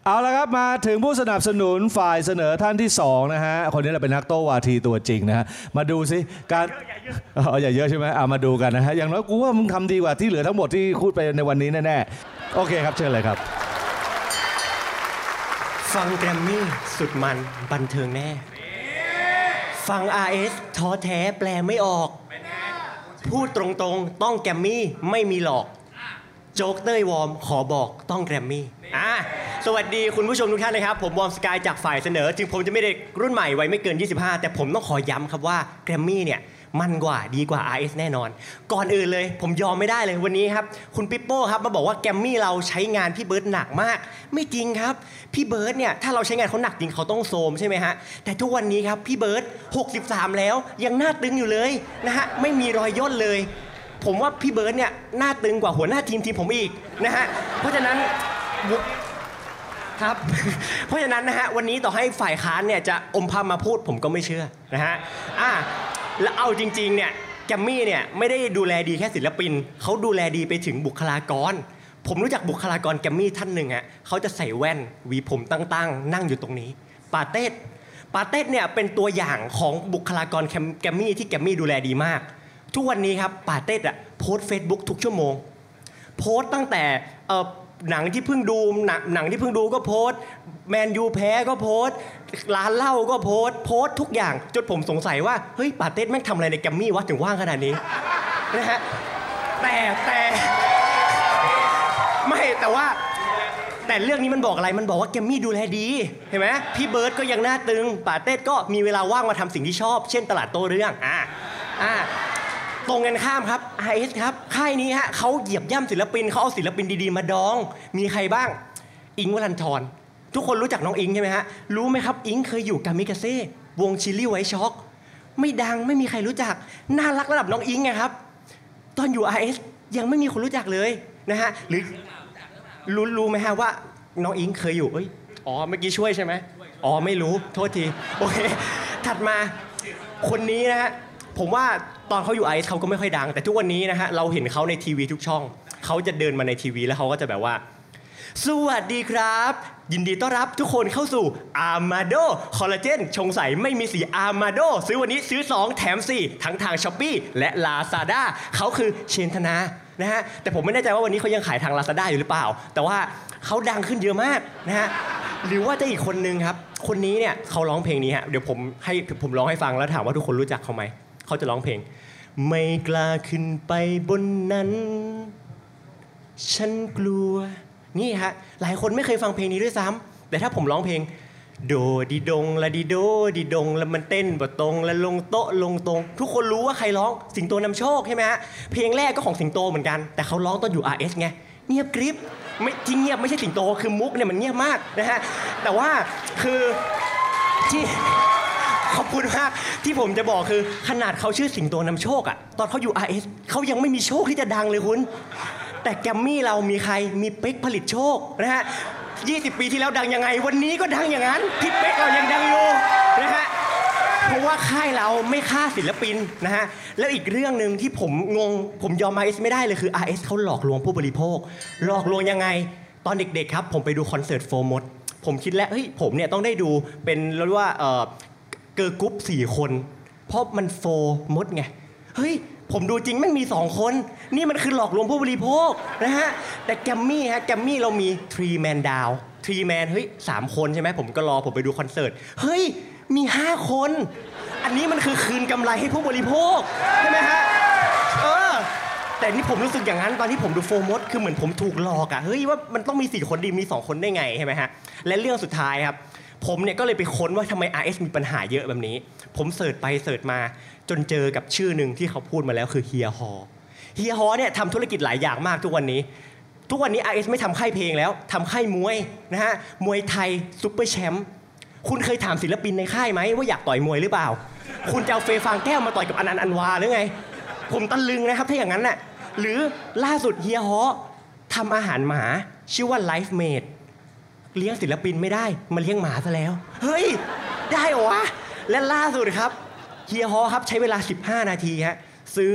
เอาละครับมาถึงผู้สนับสนุนฝ่ายเสนอท่านที่สองนะฮะคนนี้แหละเป็นนักโต้วาทีตัวจริงนะฮะมาดูสิการอ๋อย่าเยอะใช่ไหมเอามาดูกันนะฮะอย่างน้อยกูว่ามึงทำดีกว่าที่เหลือทั้งหมดที่พูดไปในวันนี้แน่ๆโอเคครับเชิญเลยครับ ฟังแกรมมี่สุดมันบันเทิงแน่ ฟัง RS ท้อแท้แปลไม่ออก พูดตรงๆ ต้องแกรมมี่ไม่มีหลอก โจ๊กเต้ยวอร์มขอบอกต้องแกรมมี่อะสวัสดีคุณผู้ชมทุกท่านนะครับ ผมวอร์มสกายจากฝ่ายเสนอ ถึงผมจะไม่ได้รุ่นใหม่วัยไม่เกิน 25 แต่ผมต้องขอย้ำครับว่าแกรมมี่เนี่ยมันกว่าดีกว่า RS แน่นอน ก่อนอื่นเลยผมยอมไม่ได้เลยวันนี้ครับ คุณปิปโป้ครับมาบอกว่าแกรมมี่เราใช้งานพี่เบิร์ดหนักมาก ไม่จริงครับ พี่เบิร์ดเนี่ยถ้าเราใช้งานเขาหนักจริงเขาต้องโทรมใช่ไหมฮะ แต่ทุกวันนี้ครับพี่เบิร์ด63 แล้วยังหน้าตึงอยู่เลยนะฮะไม่มีรอยย่นเลย ผมว่าพี่เบิร์ดเนี่ยหน้าตึงกว่าหัวหน้าทีมทีมผมอีกนะฮะเพราะฉะนั้นครับ เพราะฉะนั้นนะฮะวันนี้ต่อให้ฝ่ายค้านเนี่ยจะอมพามาพูดผมก็ไม่เชื่อนะฮะอะแล้วเอาจริงๆเนี่ยแกมมี่เนี่ยไม่ได้ดูแลดีแค่ศิลปินเขาดูแลดีไปถึงบุคลากร ผมรู้จักบุคลากรแกมมี่ท่านหนึ่งอะเขาจะใส่แว่นหวีผมตั้งๆ นั่งอยู่ตรงนี้ปาเต้ปาเต้เนี่ยเป็นตัวอย่างของบุคลากรแกมมี่ที่แกมมี่ดูแลดีมาก ทุกวันนี้ครับป่าเต้อะโพสเฟซบุ๊กทุกชั่วโมง โพสตั้งแต่หนังที่เพิ่งดูหนังหนังที่เพิ่งดูก็โพสต์แมนยูแพ้ก็โพสต์ร้านเหล้าก็โพสต์โพสต์ทุกอย่าง จนผมสงสัยว่า เฮ้ยปาเต้แม่งทำอะไรในแกมมี่วะถึงว่างขนาดนี้นะฮะแต่แต่ไม่แต่ว่าแต่เรื่องนี้มันบอกอะไรมันบอกว่าแกมมี่ดูแลดีเห็นไหมพี่เบิร์ดก็ยังหน้าตึงป่าเต้ก็มีเวลาว่างมาทำสิ่งที่ชอบ เช่นตลาดโต้เรื่องอ่าอ่า ตรงกันข้ามครับ RS ครับ ค่ายนี้ฮะเขาเหยียบย่ำศิลปินเขาเอาศิลปินดีๆ มาดอง มีใครบ้าง อิงค์วรันทรทุกคนรู้จักน้องอิงใช่ไหมฮะ รู้ไหมครับ อิงเคยอยู่กับมิกาเซ่วงชิลลี่ไวช็อกไม่ดังไม่มีใครรู้จัก น่ารักระดับน้องอิงไงครับ ตอนอยู่ RS ยังไม่มีคนรู้จักเลยนะฮะหรือรู้รู้ไหมฮะว่าน้องอิงเคยอยู่เอ้ยอ๋อเมื่อกี้ช่วยใช่ไหมอ๋อไม่รู้โทษทีโอเคถัดมาคนนี้นะฮะ ผมว่าตอนเขาอยู่ไอซ์เขาก็ไม่ค่อยดัง แต่ทุกวันนี้นะฮะเราเห็นเขาในทีวีทุกช่องเขาจะเดินมาในทีวีแล้วเขาก็จะแบบว่า สวัสดีครับ ยินดีต้อนรับทุกคนเข้าสู่ Armado คอลลาเจนชงใสไม่มีสี Armado ซื้อวันนี้ซื้อ 2 แถม 4 ทั้งทาง s h อ p e e และ Lazada เขาคือเชนธนานะฮะแต่ผมไม่แน่ใจว่าวันนี้เขายังขายทาง Lazada อยู่หรือเปล่า แต่ว่าเขาดังขึ้นเยอะมากนะฮะหรือว่าจะอีกคนนึงครับ คนนี้เนี่ยเขาร้องเพลงนี้ฮะเดี๋ยวผมให้ผมร้องให้ฟังแล้วถามว่าทุกคนรู้จักเขาไหม เขาจะร้องเพลง ไม่กล้าขึ้นไปบนนั้น ฉันกลัว นี่ฮะ หลายคนไม่เคยฟังเพลงนี้ด้วยซ้ำแต่ถ้าผมร้องเพลง โดดีดงละดีโดดีดงแล้วมันเต้นบทตรงแล้วลงโต๊ะลงตรง ทุกคนรู้ว่าใครร้องสิงโตนำโชคใช่ไหมฮะเพลงแรกก็ของสิงโตเหมือนกัน แต่เขาร้องตอนอยู่ RS ไงเงียบกริบไม่ที่เงียบไม่ใช่สิงโตคือมุกเนี่ยมันเงียบมากนะฮะแต่ว่าคือที่ คุณมากที่ผมจะบอกคือขนาดเขาชื่อสิงโตนำโชคอะตอนเขาอยู่ RS เขายังไม่มีโชคที่จะดังเลยคุณ แต่แกมมี่เรามีใครมีเป๊กผลิตโชคนะฮะ20 ปีที่แล้วดังยังไง วันนี้ก็ดังอย่างนั้นพี่เป๊กเรายังดังอยู่นะฮะเพราะว่าค่ายเราไม่ฆ่าศิลปินนะฮะแล้วอีกเรื่องหนึ่งที่ผมงงผมยอม RS ไม่ได้เลยคือ RS เขาหลอกลวงผู้บริโภค หลอกลวงยังไง ตอนเด็กๆครับ ผมไปดูคอนเสิร์ตโฟร์มดผมคิดแล้วเฮ้ยผมเนี่ยต้องได้ดูเป็นเรียกว่า girl group สี่คน เพราะมันโฟร์มดไง เฮ้ย ผมดูจริงแม่งมีสองคน นี่มันคือหลอกลวงผู้บริโภคนะฮะ แต่แกรมมี่ฮะแกรมมี่เรามี Three Man Down Three Man เฮ้ยสามคนใช่ไหมผมก็รอผมไปดูคอนเสิร์ต เฮ้ย มี 5 คน อันนี้มันคือคืนกำไรให้ผู้บริโภค ใช่ไหมฮะ เออ แต่นี่ผมรู้สึกอย่างนั้นตอนที่ผมดูโฟร์มดคือเหมือนผมถูกหลอกอะเฮ้ยว่ามันต้องมี 4 คนนี่มี 2 คนได้ไงใช่ไหมฮะ และเรื่องสุดท้ายครับ ผมเนี่ยก็เลยไปค้นว่าทำไม RS มีปัญหาเยอะแบบนี้ ผม search ไป search มาจนเจอกับชื่อหนึ่งที่เขาพูดมาแล้วคือเฮียฮอเฮียฮอเนี่ยทำธุรกิจหลายอย่างมากทุกวันนี้ ทุกวันนี้ RS ไม่ทำค่ายเพลงแล้วทำค่ายมวยนะฮะมวยไทยซุปเปอร์แชมป์คุณเคยถามศิลปินในค่ายไหมว่าอยากต่อยมวยหรือเปล่า คุณจะเอาเฟยฟางแก้วมาต่อยกับอนันต์อันวาหรือไง ผมตะลึงนะครับถ้าอย่างนั้นน่ะหรือล่าสุดเฮียฮอทำอาหารหมาชื่อว่า Life Made เลี้ยงศิลปินไม่ได้ มาเลี้ยงหมาซะแล้ว เฮ้ย ได้เหรอวะ และล่าสุดครับเฮียฮอครับใช้เวลา 15 นาทีฮะซื้อ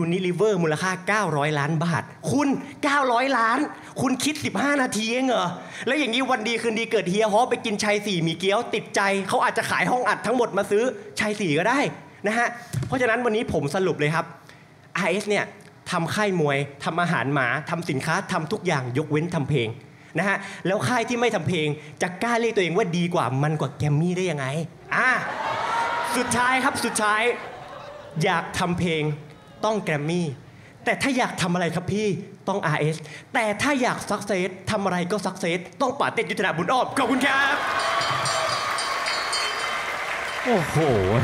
Unilever มูลค่า 900 ล้านบาท คุณ 900 ล้าน คุณคิด 15 นาทีเองเหรอ แล้วอย่างนี้วันดีคืนดีเกิดเฮียฮอไปกินชายสี่มีเกี๊ยวติดใจ เขาอาจจะขายห้องอัดทั้งหมดมาซื้อชายสี่ก็ได้นะฮะ เพราะฉะนั้นวันนี้ผมสรุปเลยครับ RS เนี่ยทำค่ายมวยทำอาหารหมาทำสินค้าทำทุกอย่างยกเว้นทำเพลง นะฮะแล้วค่ายที่ไม่ทำเพลงจะกล้าเรียกตัวเองว่าดีกว่ามันกว่าแกรมมี่ได้ยังไงอะสุดท้ายครับสุดท้ายอยากทำเพลงต้องแกรมมี่แต่ถ้าอยากทำอะไรครับพี่ต้อง RS แต่ถ้าอยาก success ทำอะไรก็ success ต้องป๋าเต็ดยุทธนาบุญอ้อมขอบคุณครับ โอ้โห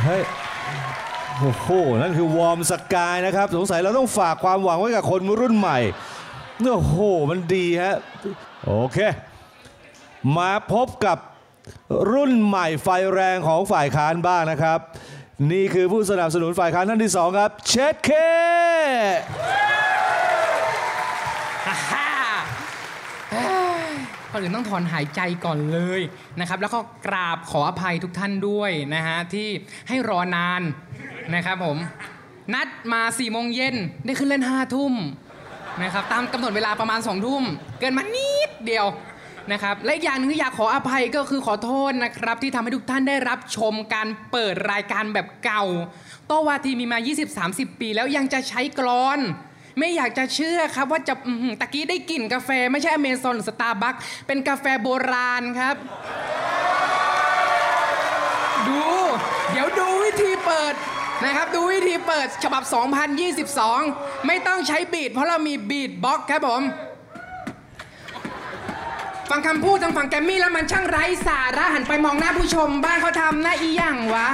เฮ้ยโอ้โห นั่นคือวอร์มสกายนะครับ สงสัยเราต้องฝากความหวังไว้กับคนรุ่นใหม่ โอ้โห มันดีฮะ โอเค มาพบกับรุ่นใหม่ไฟแรงของฝ่ายค้านบ้างนะครับ นี่คือผู้สนับสนุนฝ่ายค้านท่านที่สองครับ เชดเคก่อนอื่นต้องถอนหายใจก่อนเลยนะครับ แล้วก็กราบขออภัยทุกท่านด้วยนะฮะที่ให้รอนานนะครับผม นัดมา4ี่โมงเย็นได้ขึ้นเล่น5้าทุ่ม นะครับตามกำหนดเวลาประมาณ2องทุ่มเกินมานิดเดียวนะครับและอีกอย่างนึงที่อยากขออภัยก็คือขอโทษนะครับที่ทำให้ทุกท่านได้รับชมการเปิดรายการแบบเก่าโตวาทีมีมา 20-30 ปีแล้วยังจะใช้กรอน ไม่อยากจะเชื่อครับว่าจะตะกี้ได้กลิ่นกาแฟไม่ใช่อเมซอนหรือสตาร์บัคเป็นกาแฟโบราณครับ ดู เดี๋ยวดูวิธีเปิด นะครับดูวิธีเปิดฉบับ 2022 ไม่ต้องใช้บีดเพราะเรามีบีดบ็อกครับผม ฟังคำพูดทางฝั่งแกมมี่แล้วมันช่างไร้สาระหันไปมองหน้าผู้ชม บ้านเขาทำหน้าอีหยังวะ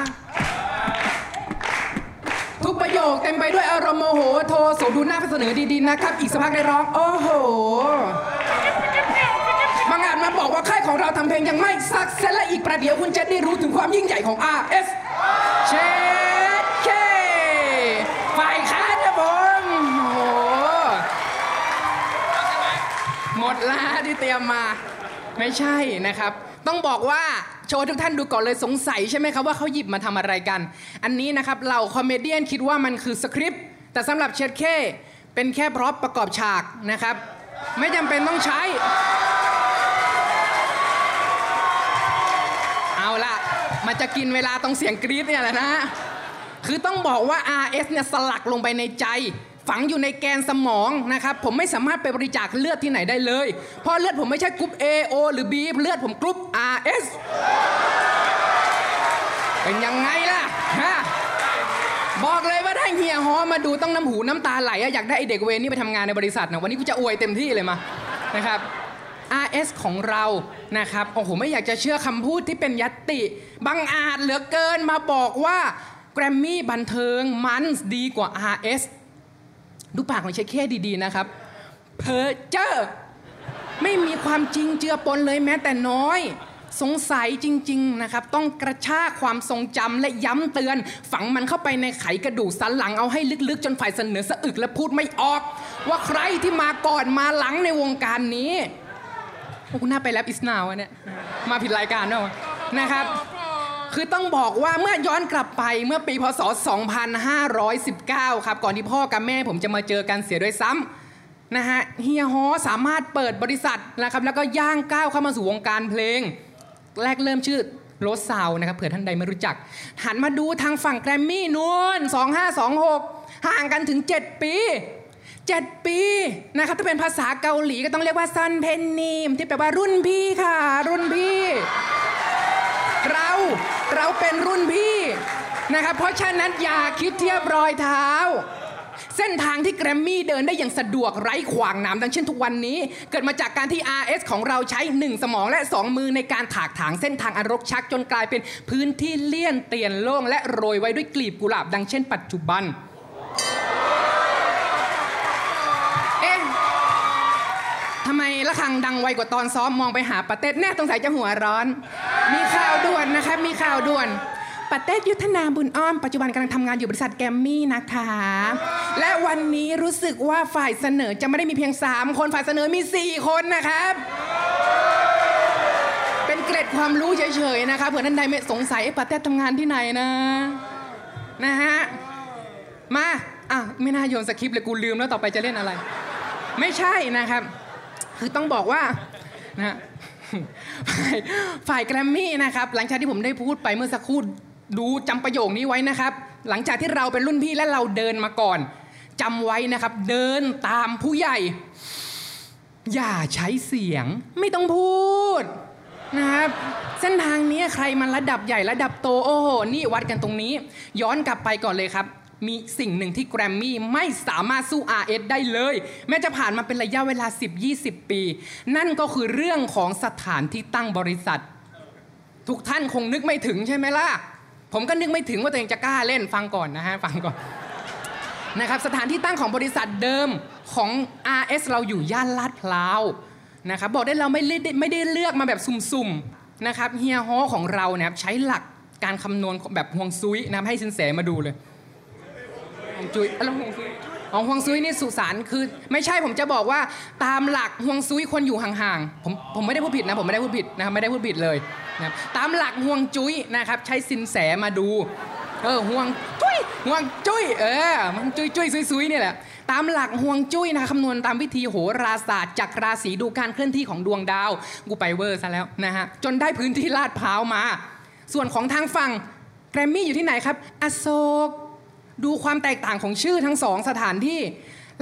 ทุกประโยคเต็มไปด้วยอารมณ์โมโห โทสมดูหน้าเสนอดีๆนะครับ อีกสักพักได้ร้อง โอ้โหบางอาจมาบอกว่าค่ายของเราทำเพลงยังไม่สักเซและอีกประเดี๋ยวคุณจะได้รู้ถึงความยิ่งใหญ่ของ RS เช ดล้าที่เตรียมมาไม่ใช่นะครับ ต้องบอกว่าโชว์ทุกท่านดูก่อนเลยสงสัยใช่ไหมครับว่าเขาหยิบมาทำอะไรกัน อันนี้นะครับเราคอมเมดี้คิดว่ามันคือสคริปต์แต่สำหรับเชดเคเป็นแค่พร็อพประกอบฉากนะครับ ไม่จำเป็นต้องใช้ เอาละมันจะกินเวลาต้องเสียงกรี๊ดเนี่ยแหละนะคือต้องบอกว่า RS เนี่ยสลักลงไปในใจ ฝังอยู่ในแกนสมองนะครับผมไม่สามารถไปบริจาคเลือดที่ไหนได้เลย เพราะเลือดผมไม่ใช่กรุ๊ป A O หรือ B เลือดผมกรุ๊ป RS เป็นยังไงล่ะฮะบอกเลยว่าถ้าเฮียฮอมาดูต้องน้ำหูน้ำตาไหลอะอยากได้ไอ้เด็กเวรนี่ไปทำงานในบริษัทนะวันนี้กูจะอวยเต็มที่เลยมานะครับ RS ของเรานะครับโอ้โหไม่อยากจะเชื่อคำพูดที่เป็นยัตติบังอาจเหลือเกินมาบอกว่าแกรมมี่บันเทิงมันดีกว่า RS ดูปากของเชคเคดีๆนะครับ เพอเจอร์ไม่มีความจริงเจือปนเลยแม้แต่น้อย สงสัยจริง ๆนะครับ ต้องกระชากความทรงจำและย้ำเตือน ฝังมันเข้าไปในไขกระดูกสันหลังเอาให้ลึกๆ จนฝ่ายเสนอสะอึกและพูดไม่ออก ว่าใครที่มาก่อนมาหลังในวงการนี้โอ้กูน่าไป Rap Is Now วะเนี่ยมาผิดรายการด้วยวะนะครับ คือต้องบอกว่าเมื่อย้อนกลับไปเมื่อปีพศ 2519 ครับ ก่อนที่พ่อกับแม่ผมจะมาเจอกันเสียด้วยซ้ำนะฮะเฮียฮอสามารถเปิดบริษัทนะครับ แล้วก็ย่างก้าวเข้ามาสู่วงการเพลง แรกเริ่มชื่อ Rose Sound นะครับเผื่อท่านใดไม่รู้จัก หันมาดูทางฝั่งแกรมมี่นู่น 2526 ห่างกันถึง 7 ปี 7 ปีนะครับถ้าเป็นภาษาเกาหลีก็ต้องเรียกว่า선배님ที่แปลว่ารุ่นพี่ค่ะ รุ่นพี่ เราเราเป็นรุ่นพี่นะครับ เพราะฉะนั้นอย่าคิดเทียบรอยเท้า เส้นทางที่แกรมมี่เดินได้อย่างสะดวกไร้ขวากหนามดังเช่นทุกวันนี้ เกิดมาจากการที่ RS ของเราใช้ 1 สมองและ 2 มือในการถากถางเส้นทางอันรกชัฏจนกลายเป็นพื้นที่เลี่ยนเตียนโล่งและโรยไว้ด้วยกลีบกุหลาบดังเช่นปัจจุบัน เอ๊ะ ทำไมละคังดังไวกว่าตอนซ้อมมองไปหาปาเต้แน่สงสัยจะหัวร้อน มีข่าวด่วนนะครับมีข่าวด่วนปาเต้ยุทธนาบุญอ้อม ปัจจุบันกำลังทำงานอยู่บริษัทแกรมมี่นะคะ และวันนี้รู้สึกว่าฝ่ายเสนอจะไม่ได้มีเพียง 3 คนฝ่ายเสนอมี 4 คนนะครับ เป็นเกร็ดความรู้เฉยๆนะคะเผื่อท่านใดไม่สงสัยไอ้ปาเต้ทำงานที่ไหนนะ นะฮะ มา อะ ไม่น่าโยนสคริปต์เลยกูลืมแล้วต่อไปจะเล่นอะไร ไม่ใช่นะครับ คือต้องบอกว่านะฝ่ายแกรมมี่นะครับ หลังจากที่ผมได้พูดไปเมื่อสักครู่ดูจำประโยคนี้ไว้นะครับ หลังจากที่เราเป็นรุ่นพี่และเราเดินมาก่อนจำไว้นะครับ เดินตามผู้ใหญ่ อย่าใช้เสียง ไม่ต้องพูดนะครับเส้นทางนี้ใครมันระดับใหญ่ระดับโตโอ้โหนี่วัดกันตรงนี้ ย้อนกลับไปก่อนเลยครับ มีสิ่งหนึ่งที่แกรมมี่ไม่สามารถสู้ RS ได้เลย แม้จะผ่านมาเป็นระยะเวลา 10-20 ปี นั่นก็คือเรื่องของสถานที่ตั้งบริษัท ทุกท่านคงนึกไม่ถึงใช่ไหมล่ะ ผมก็นึกไม่ถึงว่าตัวเองจะกล้าเล่นฟังก่อนนะฮะ ฟังก่อนนะครับสถานที่ตั้งของบริษัทเดิมของ RS เราอยู่ย่านลาดพร้าวนะครับบอกได้เราไม่ได้ไม่ได้เลือกมาแบบสุ่มๆนะครับเฮียฮอของเราเนี่ยใช้หลักการคำนวณแบบห่วงซุยนะให้สินแสมาดูเลย วงจุ้ยแล้วห่วงซุยอ๋อห่วงซุยนี่สุสานคือ ไม่ใช่ผมจะบอกว่าตามหลักห่วงซุยควรอยู่ห่างๆผมผมไม่ได้พูดผิดนะผมไม่ได้พูดผิดนะครับไม่ได้พูดผิดเลยนะครับตามหลักห่วงจุ้ยนะครับ ใช้สินแสมาดูเออห่วงจุ้ยห่วงจุ้ยเออมันจุ้ยจุ้ยซุยซุยนี่แหละตามหลักห่วงจุ้ยนะคำนวณตามวิธีโหราศาสตร์จากราศีดูการเคลื่อนที่ของดวงดาวกูไปเวอร์ซะแล้วนะฮะจนได้พื้นที่ลาดพร้าวมา ส่วนของทางฝั่งแกรมมี่อยู่ที่ไหนครับ อโศก ดูความแตกต่างของชื่อทั้งสองสถานที่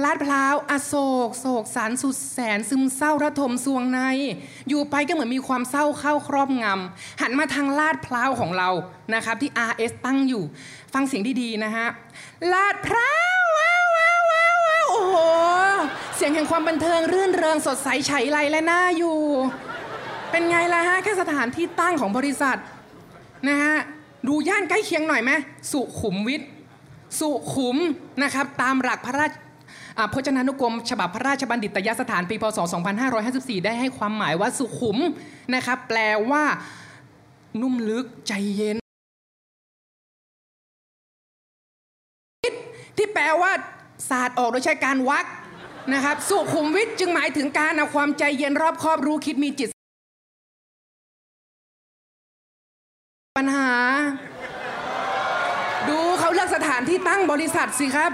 ลาดพร้าวอโศกโศกสารสุดแสนซึมเศร้าระทมสวงใน อยู่ไปก็เหมือนมีความเศร้าเข้าครอบงำหันมาทางลาดพร้าวของเรานะครับ ที่ RS ตั้งอยู่ ฟังเสียงดีๆนะฮะลาดพร้าวว้าวว้าวว้าวโอ้โหเสียงแห่งความบันเทิงรื่นเริงสดใสไฉไลและน่าอยู่ เป็นไงล่ะฮะแค่สถานที่ตั้งของบริษัทนะฮะดูย่านใกล้เคียงหน่อยไหมสุขุมวิท สุขุมนะครับตามหลักพระราชพจนานุกรม ฉบับพระราชบัณฑิตยสถานปีพศ 2554 ได้ให้ความหมายว่าสุขุมนะครับแปลว่า นุ่มลึกใจเย็น ที่แปลว่าศาสตร์ออกโดยใช้การวักนะครับ สุขุมวิทจึงหมายถึงการเอาความใจเย็นรอบคอบรู้คิดมีจิต ปัญหา เขาเลือกสถานที่ตั้งบริษัทสิครับ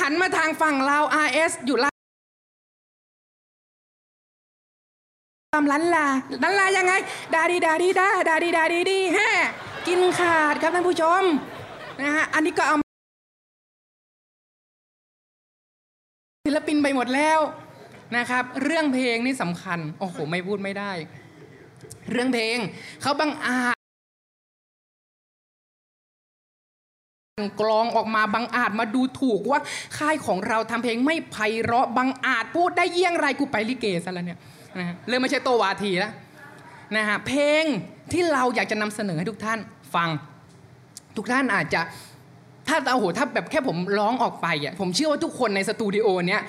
หันมาทางฝั่งลาว RS อยู่ลาตามลันลาลันลายังไง ดาดีดาดีดาดาดีดาดีดีแฮ่กินขาดครับท่านผู้ชมนะฮะอันนี้ก็เอาศิลปินไปหมดแล้วนะครับ เรื่องเพลงนี่สำคัญ โอ้โห ไม่พูดไม่ได้ เรื่องเพลงเขาบังอาจ กลองออกมาบังอาจมาดูถูกว่าค่ายของเราทำเพลงไม่ไพเราะบังอาจพูดได้เยี่ยงไรกูไปลิเกซะแล้วเนี่ยนะเริ่มไม่ใช่โตวาทีแล้วนะฮะเพลงที่เราอยากจะนำเสนอให้ทุกท่านฟัง ทุกท่านอาจจะถ้าโอ้โหถ้าแบบแค่ผมร้องออกไปอะผมเชื่อว่าทุกคนในสตูดิโอเนี้ย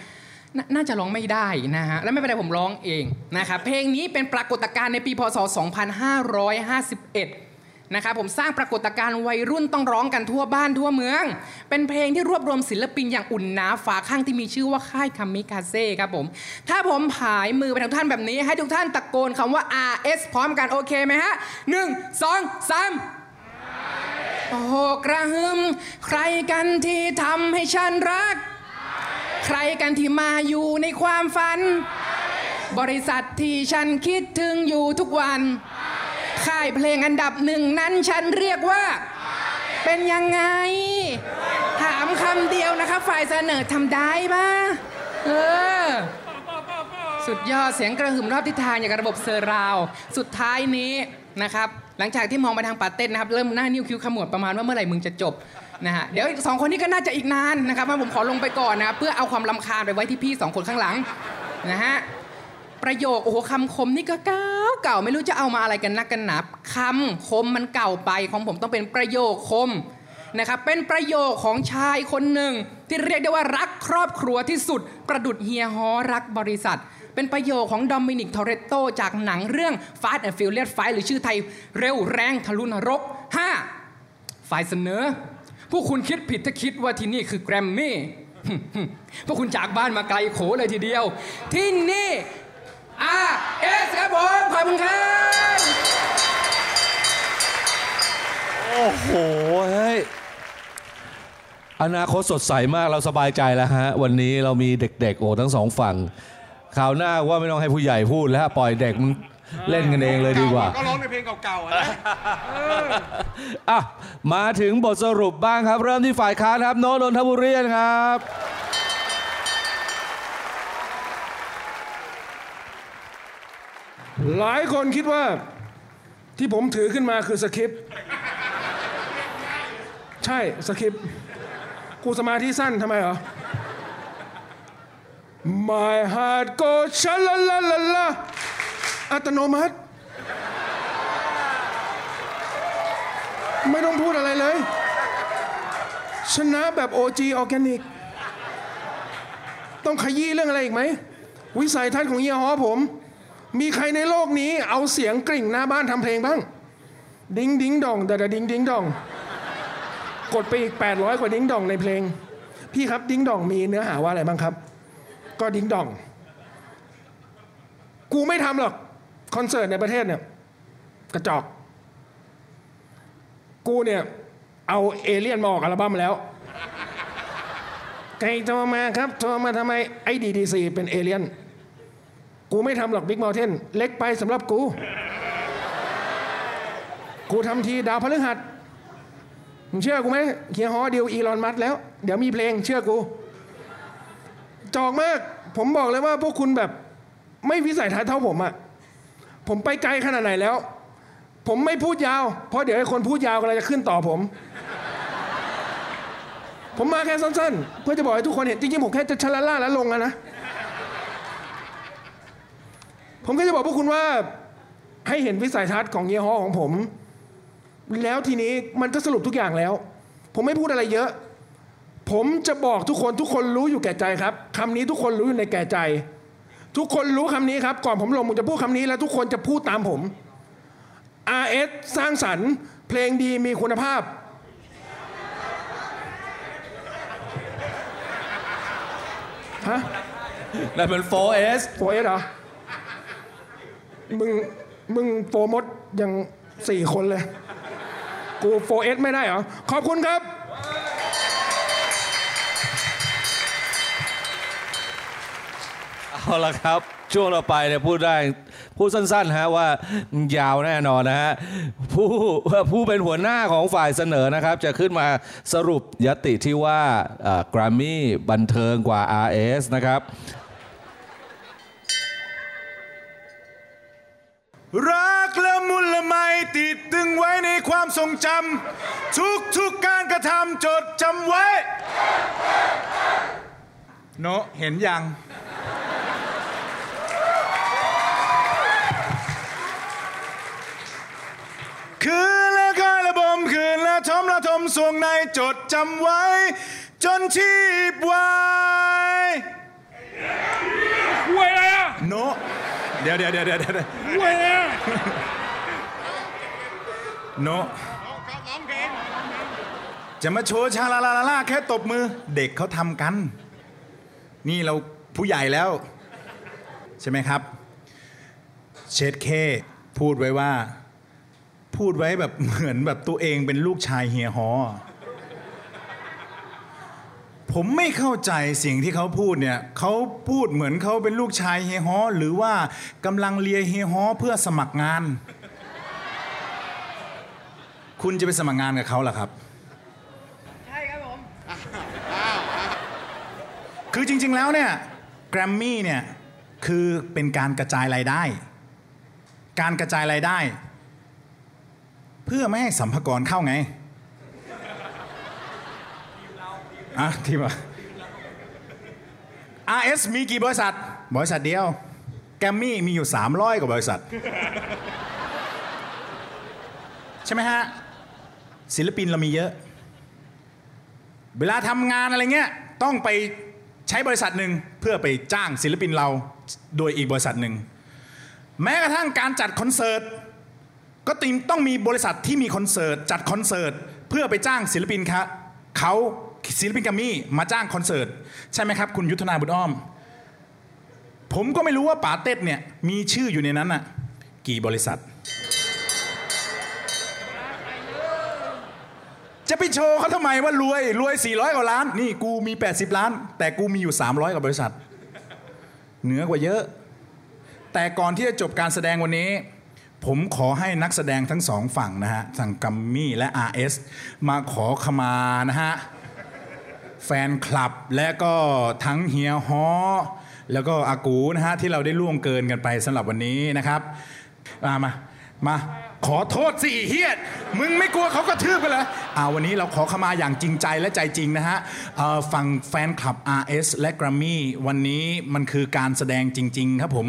นน่าจะร้องไม่ได้นะฮะ แล้วไม่เป็นไรผมร้องเองนะครับเพลงนี้เป็นปรากฏการณ์ในปีพศ 2551 นะครับผมสร้างปรากฏการณ์วัยรุ่นต้องร้องกันทั่วบ้านทั่วเมือง เป็นเพลงที่รวบรวมศิลปินอย่างอุ่นหนาฝาข้างที่มีชื่อว่าค่ายคามิกาเซ่ครับผมถ้าผมผายมือไปทางท่านแบบนี้ ให้ทุกท่านตะโกนคำว่า RS พร้อมกันโอเคไหมฮะหนึ่งสองสามโอ้กระหึ่มใครกันที่ทำให้ฉันรัก ใครกันที่มาอยู่ในความฝัน บริษัทที่ฉันคิดถึงอยู่ทุกวัน ค่ายเพลงอันดับหนึ่งนั้นฉันเรียกว่า เป็นยังไง ถามคำเดียวนะคะฝ่ายเสนอทำได้ปะเออ สุดยอดเสียงกระหึ่มรอบทิศทางอย่างกับระบบเซอร์ราว สุดท้ายนี้นะครับ หลังจากที่มองไปทางปาเต้นนะครับ เริ่มหน้านิ้วคิ้วขมวดประมาณว่าเมื่อไหร่มึงจะจบนะฮะเดี๋ยวสองคนนี้ก็น่าจะอีกนานนะครับว่าผมขอลงไปก่อนนะครับเพื่อเอาความลำคาญไปไว้ที่พี่สองคนข้างหลังนะฮะ ประโยคโอ้โหคำคมนี่ก็เก่าเก่าไม่รู้จะเอามาอะไรกันนักกันหนาคำคมมันเก่าไปของผมต้องเป็นประโยคคมนะครับเป็นประโยคของชายคนหนึ่ง ที่เรียกได้ว่ารักครอบครัวที่สุด ประดุดเฮียฮอรักบริษัท เป็นประโยคของดอมินิกทอเรตโตจากหนังเรื่อง Fast and Furious 5หรือชื่อไทยเร็วแรงทะลุนรก 5. ฝ่ายเสนอพวกคุณคิดผิดถ้าคิดว่าที่นี่คือแกรมมี่พวกคุณจากบ้านมาไกลโขเลยทีเดียว ที่นี่ RS ครับผมขอบคุณครับ โอ้โห เฮ้ย อนาคตสดใสมากเราสบายใจแล้วฮะ วันนี้เรามีเด็กๆ โอ้ทั้งสองฝั่งคราวหน้าว่าไม่ต้องให้ผู้ใหญ่พูดแล้วปล่อยเด็กมันเล่นกันเองเลยดีกว่า ก็ร้องในเพลงเก่าๆอะนะอะ มาถึงบทสรุปบ้างครับ เริ่มที่ฝ่ายค้านครับโนตนนทบุรีครับ หลายคนคิดว่าที่ผมถือขึ้นมาคือสคริปต์ใช่สคริปต์ กูสมาธิสั้นทำไมเหรอ My heart goes shalalalala อัตโนมัติ ไม่ต้องพูดอะไรเลย ชนะแบบ OG ออร์แกนิก ต้องขยี้เรื่องอะไรอีกไหม วิสัยทัศน์ของเฮียฮอผม มีใครในโลกนี้เอาเสียงกริ่งหน้าบ้านทำเพลงบ้าง ดิ้งดิ้งดองแต่ดิ้งดิ้งดอง กดไปอีก 800 กว่าดิ้งดองในเพลง พี่ครับดิ้งดองมีเนื้อหาว่าอะไรบ้างครับ ก็ดิ้งดอง กูไม่ทำหรอก คอนเสิร์ตในประเทศเนี่ย กระจอก กูเนี่ย เอาเอเลี่ยนมาออกอัลบั้มแล้วใครโทรมาครับโทรมาทำไมไอ้ดีดีซีเป็นเอเลี่ยน กูไม่ทำหรอกบิ๊กม t เทนเล็กไปสำหรับกู กูทำที่ดาวพฤหัส มึงเชื่อกูไหมเฮียฮอเดีลอีลอนมัสแล้ว เดี๋ยวมีเพลงเชื่อกู จอกมาก ผมบอกเลยว่าพวกคุณแบบไม่วิสัยทัศน์เท่าผมอะผมไปไกลขนาดไหนแล้ว ผมไม่พูดยาว เพราะเดี๋ยวไอ้คนพูดยาวกำลังจะขึ้นต่อผม ผมมาแค่สั้นๆ เพื่อจะบอกให้ทุกคนเห็น จริงๆ ผมแค่จะชะละล่าแล้วลงอะนะ ผมก็จะบอกพวกคุณว่าให้เห็นวิสัยทัศน์ของเฮียฮอของผม แล้วทีนี้มันก็สรุปทุกอย่างแล้ว ผมไม่พูดอะไรเยอะ ผมจะบอกทุกคนทุกคนรู้อยู่แก่ใจครับคำนี้ทุกคนรู้อยู่ในแก่ใจ ทุกคนรู้คำนี้ครับ ก่อนผมลงผมจะพูดคำนี้แล้วทุกคนจะพูดตามผม RS สร้างสรรค์เพลงดีมีคุณภาพ ฮะนั่นเป็น 4S 4S เหรอ มึง มึงโฟร์มดยังสี่คนเลย กู4S ไม่ได้เหรอ ขอบคุณครับ เอาละครับโชช่วงเราไปเนี่ยพูดได้ พูดสั้นๆฮะว่ายาวแน่นอนนะฮะผู้ผู้เป็นหัวหน้าของฝ่ายเสนอนะครับ จะขึ้นมาสรุปยติที่ว่ากรามี่บันเทิงกว่า RS นะครับรัก ทรงจำทุกทุกๆการกระทำจดจำไว้ โนเห็นยัง คืนและคอยระบมคืนและทมและทมสวงในจดจำไว้ จนชีพวายห่วยอะไรอะโนเดี๋ยวเดี๋ยวเดี๋ยวเดี๋ยวเดี๋ยวห่วยอะไรอะ โนจะมาโชว์ชาลาลาลาลาแค่ตบมือ เด็กเขาทำกัน นี่เราผู้ใหญ่แล้ว ใช่ไหมครับ เชดเคพูดไว้ว่า พูดไว้แบบเหมือนแบบตัวเองเป็นลูกชายเฮียฮอผมไม่เข้าใจสิ่งที่เขาพูดเนี่ยเขาพูดเหมือนเขาเป็นลูกชายเฮียฮอหรือว่ากำลังเลียเฮียฮอเพื่อสมัครงาน คุณจะไปสมัครงานกับเขาเหรอครับ ใช่ครับผม คือจริง ๆ แล้วเนี่ยแกรมมี่เนี่ย คือเป็นการกระจายรายได้ การกระจายรายได้ เพื่อไม่ให้สัมภาระเข้าไงอะทีมอะ RS มีกี่บริษัท บริษัทเดียว แกรมมี่มีอยู่ 300 กว่าบริษัท ใช่ไหมฮะ ศิลปินเรามีเยอะ เวลาทำงานอะไรเงี้ยต้องไปใช้บริษัทหนึ่งเพื่อไปจ้างศิลปินเราโดยอีกบริษัทหนึ่งแม้กระทั่งการจัดคอนเสิร์ตก็ติมต้องมีบริษัทที่มีคอนเสิร์ตจัดคอนเสิร์ตเพื่อไปจ้างศิลปินครับเขาศิลปินกัมมี่มาจ้างคอนเสิร์ตใช่ไหมครับ คุณยุทธนาบุญอ้อม ผมก็ไม่รู้ว่าป๋าเต็ดเนี่ยมีชื่ออยู่ในนั้นน่ะกี่บริษัท จะไปโชว์เขาทำไมว่ารวยรวย 400 กว่าล้าน นี่กูมี 80 ล้าน แต่กูมีอยู่ 300กว่าบริษัท เหนือกว่าเยอะ แต่ก่อนที่จะจบการแสดงวันนี้ ผมขอให้นักแสดงทั้งสองฝั่งนะฮะทั้งกัมมี่และ RS มาขอขมานะฮะ แฟนคลับและก็ทั้งเฮียฮอแล้วก็อากูนะฮะที่เราได้ล่วงเกินกันไปสำหรับวันนี้นะครับ มา มามา ขอโทษสิเฮียด มึงไม่กลัวเขากระทืบกันเหรออ่าวันนี้เราขอขมาอย่างจริงใจและใจจริงนะฮะฝั่งแฟนคลับ RS และ Grammy วันนี้มันคือการแสดงจริง ๆ ครับผม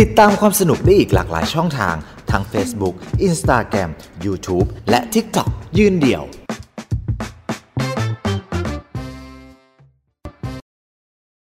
ติดตามความสนุกได้อีกหลากหลายช่องทาง ทั้ง Facebook, Instagram, YouTube และ TikTok ยืนเดี่ยว